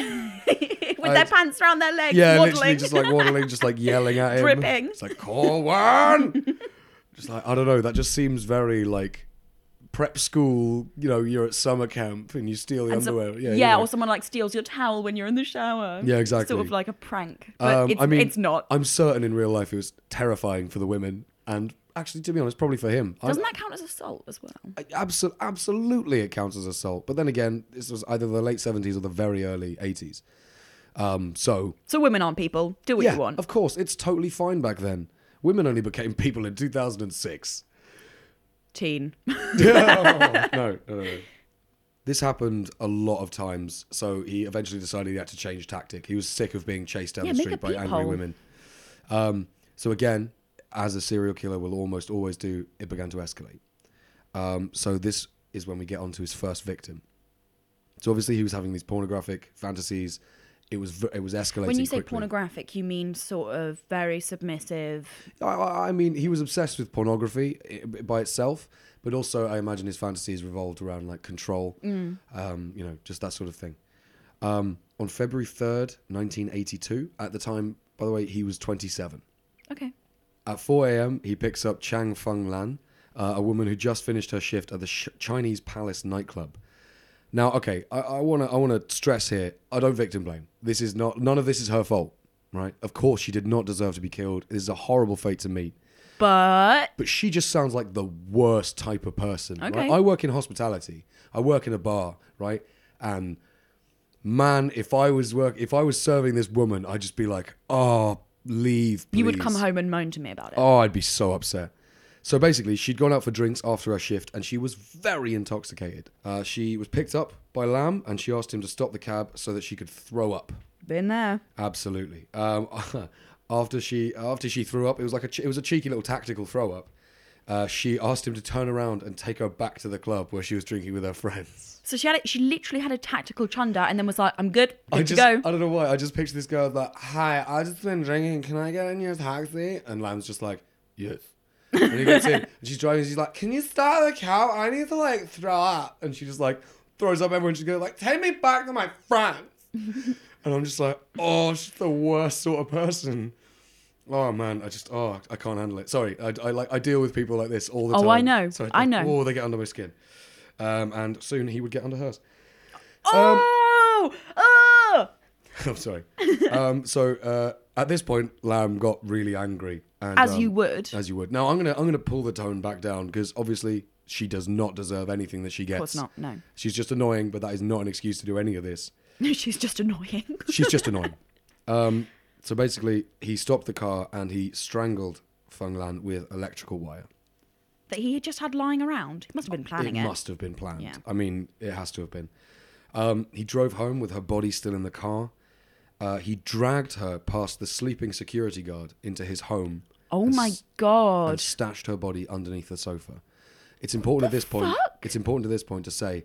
With their pants around their legs, yeah, waddling. literally just like waddling, just like yelling at him. Dripping. It's like call one. just like I don't know. That just seems very like prep school. You know, you're at summer camp and you steal the And underwear. yeah, yeah, you know. or someone like steals your towel when you're in the shower. Yeah, exactly. Sort of like a prank, but Um, it's, I mean, it's not. I'm certain in real life it was terrifying for the women, and actually, to be honest, probably for him. Doesn't that count as assault as well? Absol- absolutely, it counts as assault. But then again, this was either the late 70s or the very early 80s. Um, so So women aren't people. Do what yeah, you want. of course, it's totally fine back then. Women only became people in 2006. Teen. no, no, no, no. This happened a lot of times, so he eventually decided he had to change tactic. He was sick of being chased down Yeah, the street by angry peephole. women. Um, so again, as a serial killer will almost always do, it began to escalate. Um, so this is when we get onto his first victim. So obviously he was having these pornographic fantasies. It was it was escalating. When you say quickly. pornographic, you mean sort of very submissive. I- I, mean, he was obsessed with pornography by itself, but also I imagine his fantasies revolved around like control, Mm. um, you know, just that sort of thing. Um, on February 3rd, 1982, at the time, by the way, he was 27. Okay. At 4 a.m., he picks up Chang Feng Lan, uh, a woman who just finished her shift at the Sh- Chinese Palace nightclub. Now, okay, I want to I want to stress here. I don't victim blame. This is not none of this is her fault, right? Of course, she did not deserve to be killed. This is a horrible fate to meet. But But she just sounds like the worst type of person. Okay. Right? I work in hospitality. I work in a bar, right? And man, if I was work, if I was serving this woman, I'd just be like, oh, leave. you would come home and moan to me about it. Oh, I'd be so upset. So basically, she'd gone out for drinks after her shift and she was very intoxicated. Uh, she was picked up by Lam and she asked him to stop the cab so that she could throw up. Been there. Absolutely. Um, after she after she threw up, it was like a it was a cheeky little tactical throw up. Uh, she asked him to turn around and take her back to the club where she was drinking with her friends. So she had, a, she literally had a tactical chunder and then was like, "I'm good, good I to just, go." I don't know why. I just picture this girl like, "Hi, I just been drinking. Can I get in your taxi?" And Lam's just like, "Yes." And he gets in, and she's driving. She's like, "Can you start the car? I need to like throw up." And she just like throws up everyone. She's going like, "Take me back to my friends." and I'm just like, "Oh, she's the worst sort of person." Oh man, I just oh I can't handle it. Sorry, I, I like I deal with people like this all the time. Oh. I know. So I know. Oh, they get under my skin, um, and soon he would get under hers. Oh, oh. I'm sorry. um, so uh, at this point, Lam got really angry, and, As um, you would. As you would. Now I'm gonna I'm gonna pull the tone back down because obviously she does not deserve anything that she gets. Of course not. No, She's just annoying, but that is not an excuse to do any of this. no, she's just annoying. She's just annoying. Um, so basically, he stopped the car and he strangled Feng Lan with electrical wire. that he had just had lying around. He must have been planning it. it must have been planned. Yeah. I mean, it has to have been. Um, he drove home with her body still in the car. Uh, he dragged her past the sleeping security guard into his home. Oh and my s- god! And stashed her body underneath the sofa. It's important at this point. It's important at this point to say,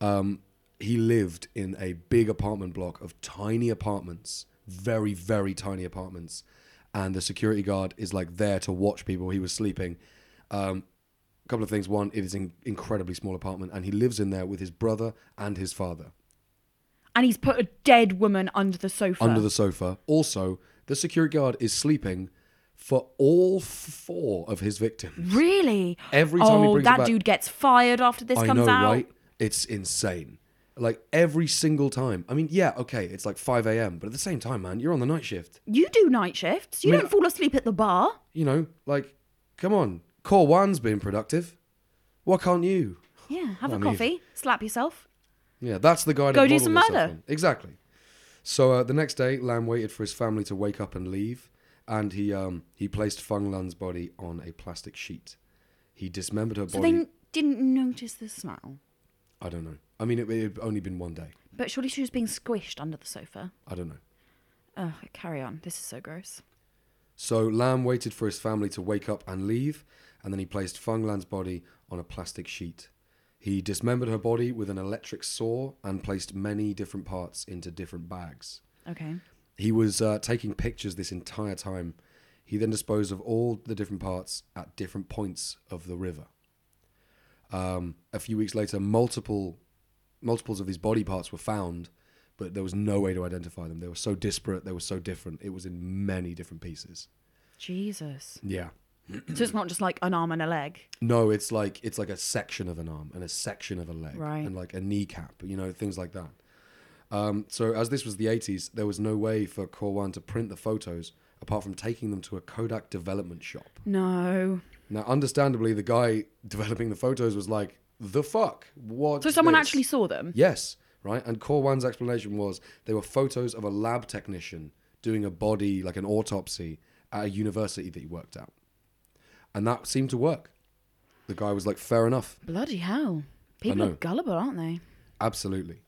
um, he lived in a big apartment block of tiny apartments, very very tiny apartments, and the security guard is like there to watch people. He was sleeping. Um, a couple of things. One, it is an incredibly small apartment, and he lives in there with his brother and his father And he's put a dead woman under the sofa. under the sofa. Also, the security guard is sleeping for all four of his victims. Really? Every time he oh, brings that back- dude gets fired after this I comes know, out. right? It's insane. Like every single time. I mean, yeah, okay, it's like 5 a.m., but at the same time, man, you're on the night shift. You do night shifts. You I mean, don't fall asleep at the bar. You know, like, come on. Kor-Wan's being productive. Why can't you? Yeah, have I a mean- coffee, slap yourself. Yeah, that's the guy Go do some murder. Exactly. So uh, the next day, Lam waited for his family to wake up and leave, and he um, he placed Feng Lan's body on a plastic sheet. He dismembered her So body. they didn't notice the smell. I don't know. I mean, it, it had only been one day. But surely she was being squished under the sofa. I don't know. Ugh, carry on. This is so gross. So Lam waited for his family to wake up and leave, and then he placed Feng Lan's body on a plastic sheet. He dismembered her body with an electric saw and placed many different parts into different bags. Okay. He was uh, taking pictures this entire time. He then disposed of all the different parts at different points of the river. Um, a few weeks later, multiple multiples of these body parts were found, but there was no way to identify them. They were so disparate, they were so different. It was in many different pieces. Jesus. Yeah. so it's not just like an arm and a leg. No, it's like it's like a section of an arm and a section of a leg, Right. and like a kneecap, you know, things like that. Um, so as this was the 80s, there was no way for Kor-Wan to print the photos apart from taking them to a Kodak development shop. No. Now, understandably, the guy developing the photos was like, "The fuck? What?" So someone actually saw them. Yes, right. And Kor-Wan's explanation was they were photos of a lab technician doing a body, like an autopsy, at a university that he worked at, and that seemed to work. The guy was like, "Fair enough." Bloody hell. People are gullible, aren't they? Absolutely.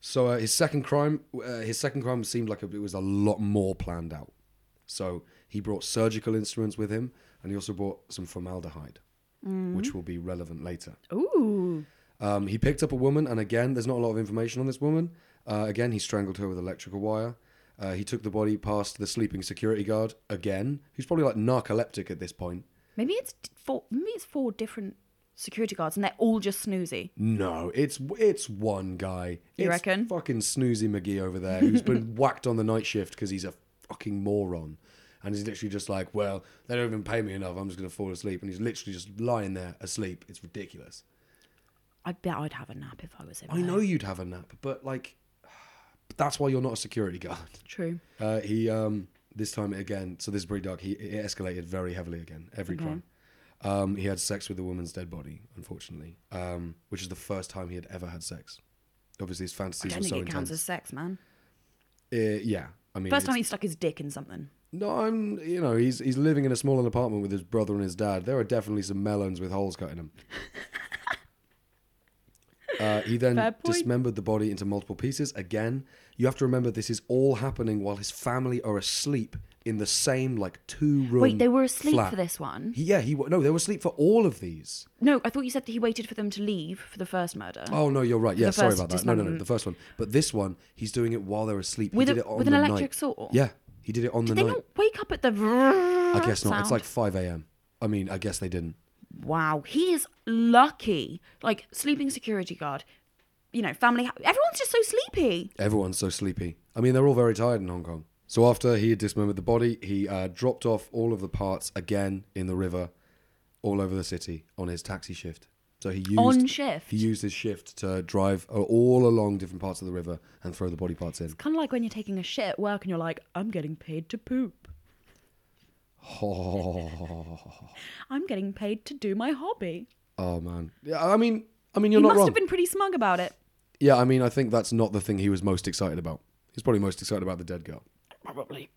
So uh, his second crime, uh, his second crime seemed like it was a lot more planned out. So he brought surgical instruments with him, and he also bought some formaldehyde, which will be relevant later. Ooh. Um, he picked up a woman, and again, there's not a lot of information on this woman. Uh, again, he strangled her with electrical wire. Uh, he took the body past the sleeping security guard again, who's probably like narcoleptic at this point. Maybe it's four. Maybe it's four different security guards, and they're all just snoozy. No, it's it's one guy. You it's reckon? Fucking Snoozy McGee over there, who's been whacked on the night shift because he's a fucking moron, and he's literally just like, well, they don't even pay me enough. I'm just gonna fall asleep, and he's literally just lying there asleep. It's ridiculous. I bet I'd have a nap if I was him. I know you'd have a nap, but like, that's why you're not a security guard. True. Uh, he um this time again. So this is pretty dark. He it escalated very heavily again. Every Okay. crime. Um, he had sex with the woman's dead body, unfortunately, um, which is the first time he had ever had sex. Obviously, his fantasies I don't were think so it counts intense. as sex, man. Uh, yeah, I mean, First time he stuck his dick in something. No, I'm. You know, he's he's living in a small apartment with his brother and his dad. There are definitely some melons with holes cut in them. Uh, he then dismembered the body into multiple pieces. Again, you have to remember this is all happening while his family are asleep in the same like two room. Wait, they were asleep flat. for this one? He, yeah, he no, they were asleep for all of these. No, I thought you said that he waited for them to leave for the first murder. Oh no, you're right. Yeah, sorry about that. No, no, no, the first one. But this one, he's doing it while they're asleep. With he a- did it on with an electric night. saw? Yeah, he did it on Did the they night. not wake up at the? I guess not. It's like 5 a.m. I mean, I guess they didn't. Wow, he is lucky. Like sleeping security guard, you know, family. Everyone's just so sleepy. Everyone's so sleepy. I mean, they're all very tired in Hong Kong. So after he had dismembered the body, he uh, dropped off all of the parts again in the river, all over the city on his taxi shift. So he used On shift? He used his shift to drive uh, all along different parts of the river and throw the body parts in. It's Kind of like when you're taking a shit at work and you're like, I'm getting paid to poop. Oh. I'm getting paid to do my hobby. Oh man. Yeah, I mean, I mean, you're he not must wrong. have been pretty smug about it. Yeah, I mean, I think that's not the thing he was most excited about. He's probably most excited about the dead girl. Probably.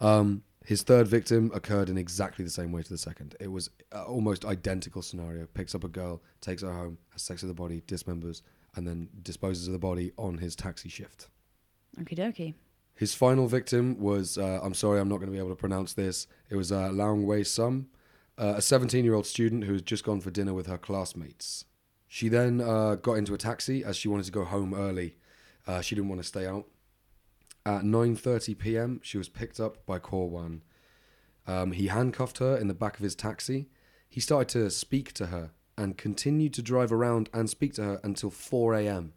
Um, his third victim occurred in exactly the same way to the second. It was uh, almost identical scenario. Picks up a girl, takes her home, has sex with the body, dismembers, and then disposes of the body on his taxi shift. Okie dokie. His final victim was, uh, I'm sorry, I'm not going to be able to pronounce this. It was uh, Laung Wei Sum, uh, a 17 year old student who had just gone for dinner with her classmates. She then uh, got into a taxi as she wanted to go home early. Uh, she didn't want to stay out. At 9:30 p.m., she was picked up by Kor-Wan. Um, he handcuffed her in the back of his taxi. He started to speak to her and continued to drive around and speak to her until 4 a.m.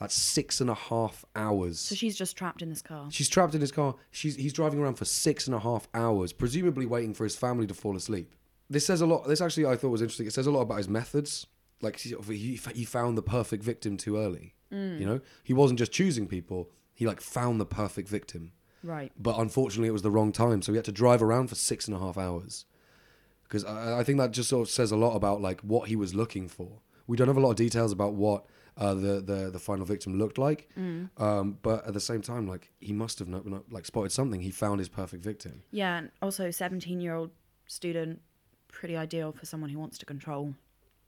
That's six and a half hours. So she's just trapped in this car. She's trapped in his car. She's he's driving around for six and a half hours, presumably waiting for his family to fall asleep. This says a lot. This actually I thought was interesting. It says a lot about his methods. Like he he he found the perfect victim too early. Mm. You know, he wasn't just choosing people. He like found the perfect victim. Right. But unfortunately, it was the wrong time, so he had to drive around for six and a half hours. Because I, I think that just sort of says a lot about like what he was looking for. We don't have a lot of details about what uh, the the the final victim looked like, Mm. um, but at the same time, like he must have not, not like spotted something. He found his perfect victim. Yeah, and also 17 year old student, pretty ideal for someone who wants to control.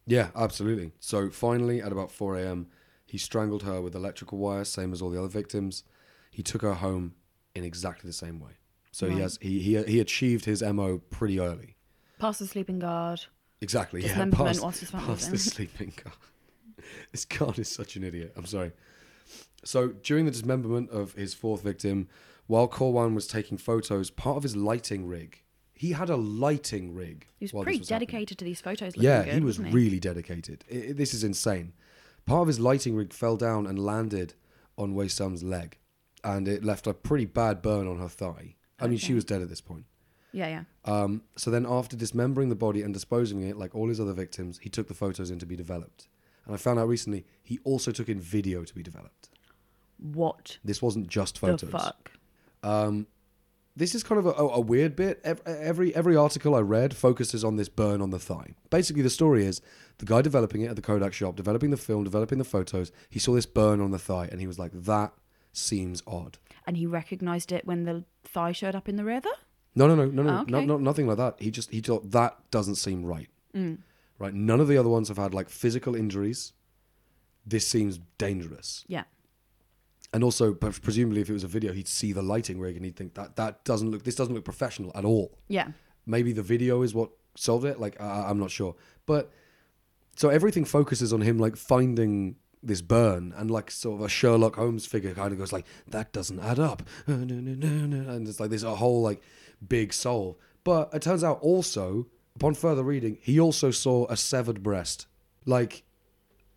Yeah, absolutely. So finally, at about 4 a.m., he strangled her with electrical wire, same as all the other victims. He took her home in exactly the same way. So he has he, he he achieved his mo pretty early. Past the sleeping guard. Exactly. Yeah. Past, whilst his family's past the sleeping guard. This guard is such an idiot. I'm sorry. So during the dismemberment of his fourth victim, while Kor-Wan was taking photos, part of his lighting rig, he had a lighting rig. He was pretty was happening. dedicated to these photos. Yeah, good, he was wasn't really dedicated. I I- this is insane. Part of his lighting rig fell down and landed on Wei Sum's leg, and it left a pretty bad burn on her thigh. I mean, she was dead at this point. Yeah, yeah. Um, so then, after dismembering the body and disposing it, like all his other victims, he took the photos in to be developed. And I found out recently he also took in video to be developed. What This wasn't just photos. the fuck? Um, this is kind of a, a, weird bit. Every every article I read focuses on this burn on the thigh. Basically, the story is the guy developing it at the Kodak shop, developing the film, developing the photos. He saw this burn on the thigh, and he was like, "That seems odd." And he recognised it when the thigh showed up in the river? No, no, no, no, no, Oh, no, no, nothing like that. He just he thought that doesn't seem right. Mm. Right? None of the other ones have had like physical injuries. This seems dangerous. Yeah. And also, presumably, if it was a video, he'd see the lighting rig and he'd think that that doesn't look. This doesn't look professional at all. Yeah. Maybe the video is what solved it. Like I I'm not sure, but so everything focuses on him like finding this burn and like sort of a Sherlock Holmes figure kind of goes like that doesn't add up, and it's like there's a whole like big solve. But it turns out also, upon further reading, he also saw a severed breast, like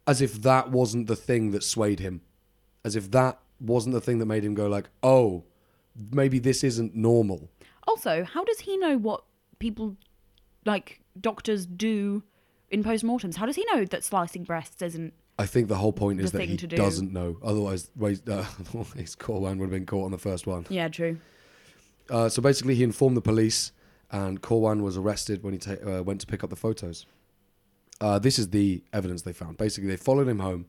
as if that wasn't the thing that swayed him, as if that wasn't the thing that made him go like, oh, maybe this isn't normal. Also, how does he know what people, like doctors, do in postmortems? How does he know that slicing breasts isn't. I think the whole point is that he do. doesn't know. Otherwise, uh, otherwise Kor-Wan would have been caught on the first one. Yeah, true. Uh, so basically, he informed the police, and Kor-Wan was arrested when he ta- uh, went to pick up the photos. Uh, this is the evidence they found. Basically, they followed him home,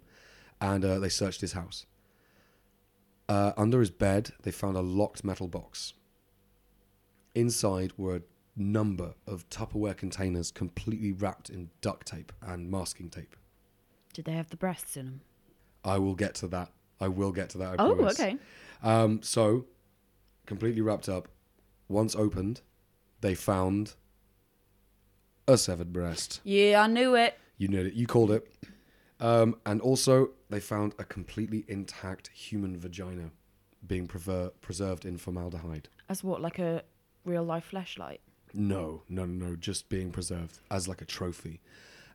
and uh, they searched his house. Uh, under his bed, they found a locked metal box. Inside were a number of Tupperware containers completely wrapped in duct tape and masking tape. Did they have the breasts in them? I will get to that. I will get to that. I Oh, promise. okay. Um, so, completely wrapped up. Once opened, they found a severed breast. Yeah, I knew it. You knew it. You called it. Um, and also, they found a completely intact human vagina being prever- preserved in formaldehyde. As what, like a real life flashlight? No, no, no, no, just being preserved as like a trophy.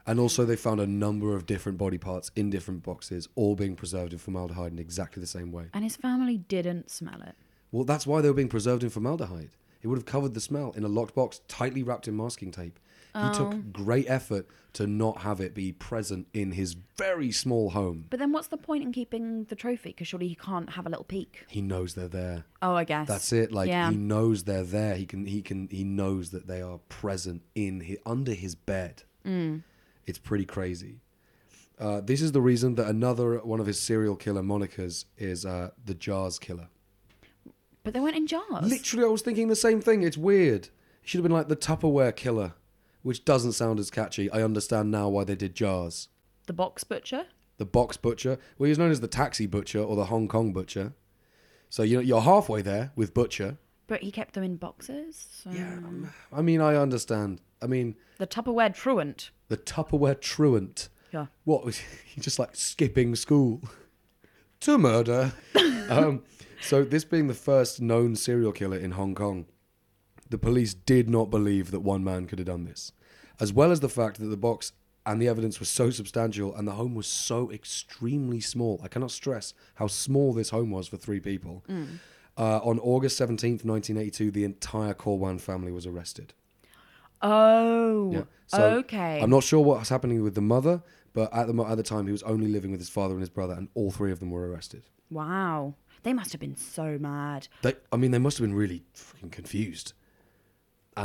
And also, they found a number of different body parts in different boxes, all being preserved in formaldehyde in exactly the same way. And his family didn't smell it. Well, that's why they were being preserved in formaldehyde. It would have covered the smell in a locked box, tightly wrapped in masking tape. He took great effort to not have it be present in his very small home. But then what's the point in keeping the trophy? Because surely he can't have a little peek. He knows they're there. Oh, I guess. That's it. Like yeah. he knows they're there. He can. He can. He knows that they are present in his, under his bed. Mm. It's pretty crazy. Uh, this is the reason that another one of his serial killer monikers is uh, the Jars Killer. But they weren't in jars. Literally, I was thinking the same thing. It's weird. He should have been like the Tupperware Killer, which doesn't sound as catchy. I understand now why they did Jars. The box butcher. The Box Butcher. Well, he was known as the Taxi Butcher or the Hong Kong Butcher. So you know you're halfway there with Butcher. But he kept them in boxes. So. Yeah. I mean, I understand. I mean, The Tupperware truant. the Tupperware truant. Yeah. What was he just like skipping school to murder? um, so this being the first known serial killer in Hong Kong, the police did not believe that one man could have done this, as well as the fact that the box and the evidence was so substantial and the home was so extremely small. I cannot stress how small this home was for three people. Uh, on August seventeenth, nineteen eighty-two, the entire Kor-Wan family was arrested. Oh. Yeah. So okay. I'm not sure what was happening with the mother, but at the at the time he was only living with his father and his brother, and all three of them were arrested. Wow. They must have been so mad. They, I mean, they must have been really fucking confused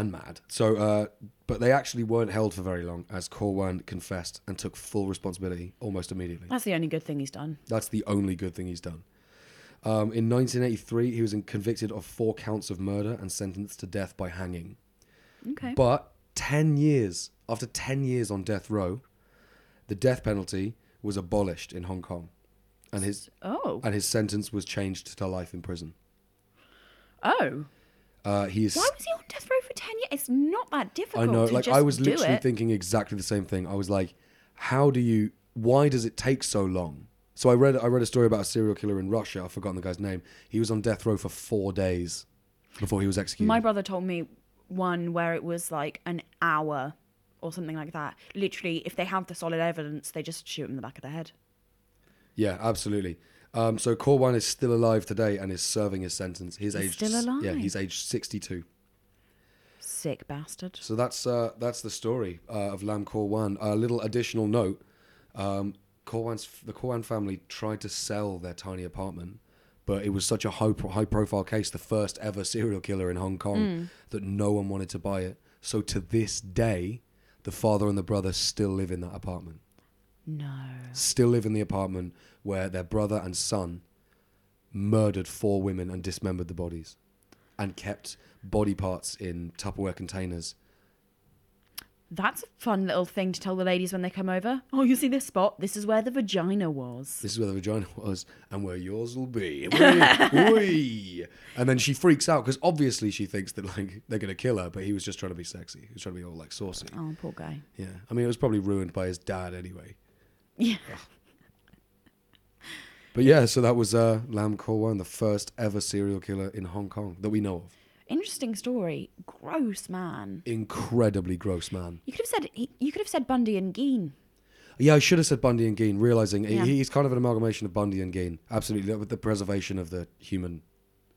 and mad. So, uh, but they actually weren't held for very long, as Kor-Wan confessed and took full responsibility almost immediately. That's the only good thing he's done. That's the only good thing he's done. Um, in 1983, he was in- convicted of four counts of murder and sentenced to death by hanging. Okay. But 10 years, after 10 years on death row, the death penalty was abolished in Hong Kong. And his, Oh. and his sentence was changed to life in prison. Oh. Uh, he is. Why was he on death row for 10 years? It's not that difficult. I know, like I was literally it. thinking exactly the same thing. I was like, how do you? Why does it take so long? So I read I read a story about a serial killer in Russia. I've forgotten the guy's name. He was on death row for four days before he was executed. My brother told me one where it was like an hour or something like that. Literally, if they have the solid evidence, they just shoot him in the back of the head. Yeah, absolutely. Um, so Kor-Wan is still alive today and is serving his sentence. He's, He's aged still alive? Yeah, he's aged sixty-two. Sick bastard. So that's uh, that's the story uh, of Lam Kor-Wan. A little additional note: um, Kor-Wan's the Kor-Wan family tried to sell their tiny apartment, but it was such a high pro- high profile case, the first ever serial killer in Hong Kong, Mm. that no one wanted to buy it. So to this day, the father and the brother still live in that apartment. No. Still live in the apartment where their brother and son murdered four women and dismembered the bodies, and kept body parts in Tupperware containers That's a fun little thing to tell the ladies when they come over. Oh, you see this spot? This is where the vagina was. This is where the vagina was, and where yours will be. Wee, wee. And then she freaks out because obviously she thinks that like they're gonna kill her, but he was just trying to be sexy. He was trying to be all like saucy. Oh, poor guy. Yeah, I mean it was probably ruined by his dad anyway. Yeah. But yeah, so that was uh, Lam Kor-Wan, the first ever serial killer in Hong Kong that we know of. Interesting story. Gross man. Incredibly gross man. You could have said you could have said Bundy and Gein. Yeah, I should have said Bundy and Gein, realizing Yeah. he's kind of an amalgamation of Bundy and Gein. Absolutely, with the preservation of the human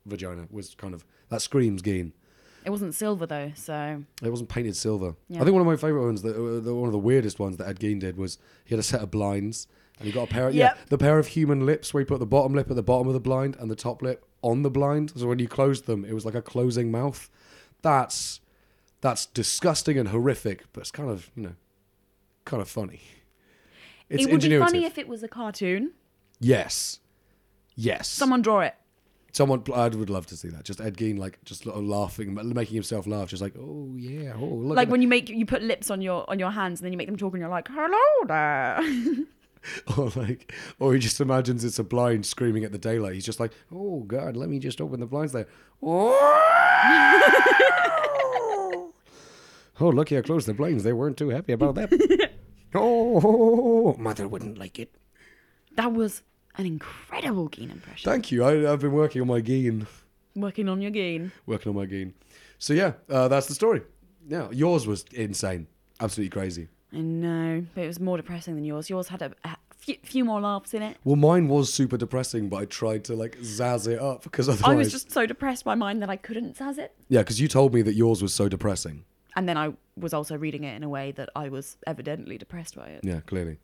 vagina was kind of that screams Gein. It wasn't silver though, so It wasn't painted silver. Yeah. I think one of my favorite ones, the, uh, the one of the weirdest ones that Ed Gein did was he had a set of blinds and he got a pair. Of, Yep. Yeah, the pair of human lips where he put the bottom lip at the bottom of the blind and the top lip on the blind. So when you closed them, it was like a closing mouth. That's that's disgusting and horrific, but it's kind of you know kind of funny. It's it would be ingenuitive. funny if it was a cartoon. yes, yes. Someone draw it. Someone, I would love to see that. Just Ed Gein, like just laughing, making himself laugh, just like, oh yeah, oh look. like when you make you put lips on your on your hands and then you make them talk and you're like, "Hello there." or like, or he just imagines it's a blind screaming at the daylight. He's just like, oh god, let me just open the blinds there. oh, lucky I closed the blinds. They weren't too happy about that. oh, mother wouldn't like it. that was an incredible Gein impression. Thank you. I, I've been working on my gain. Working on your Gein. Working on my gain. So yeah, uh, that's the story. Yeah, yours was insane, absolutely crazy. I know, but it was more depressing than yours. Yours had a, a few, few more laughs in it. Well, mine was super depressing, but I tried to like zazz it up because otherwise, I was just so depressed by mine that I couldn't saz it. yeah, because you told me that yours was so depressing. And then I was also reading it in a way that I was evidently depressed by it. Yeah, clearly.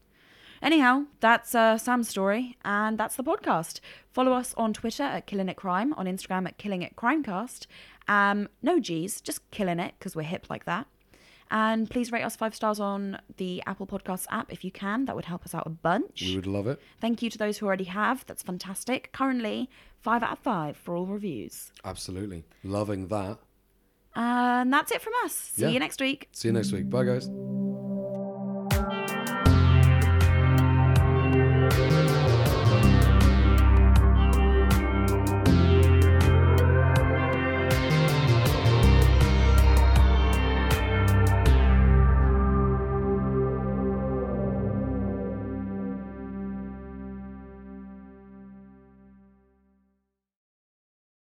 Anyhow, that's uh, Sam's story, and that's the podcast. Follow us on Twitter at Killing It Crime, on Instagram at Killing It Crimecast. Um, no G's, just killing it because we're hip like that. And please rate us five stars on the Apple Podcasts app if you can. That would help us out a bunch. We would love it. Thank you to those who already have. That's fantastic. Currently, five out of five for all reviews. Absolutely. Loving that. And that's it from us. See Yeah. you next week. See you next week. Bye, guys.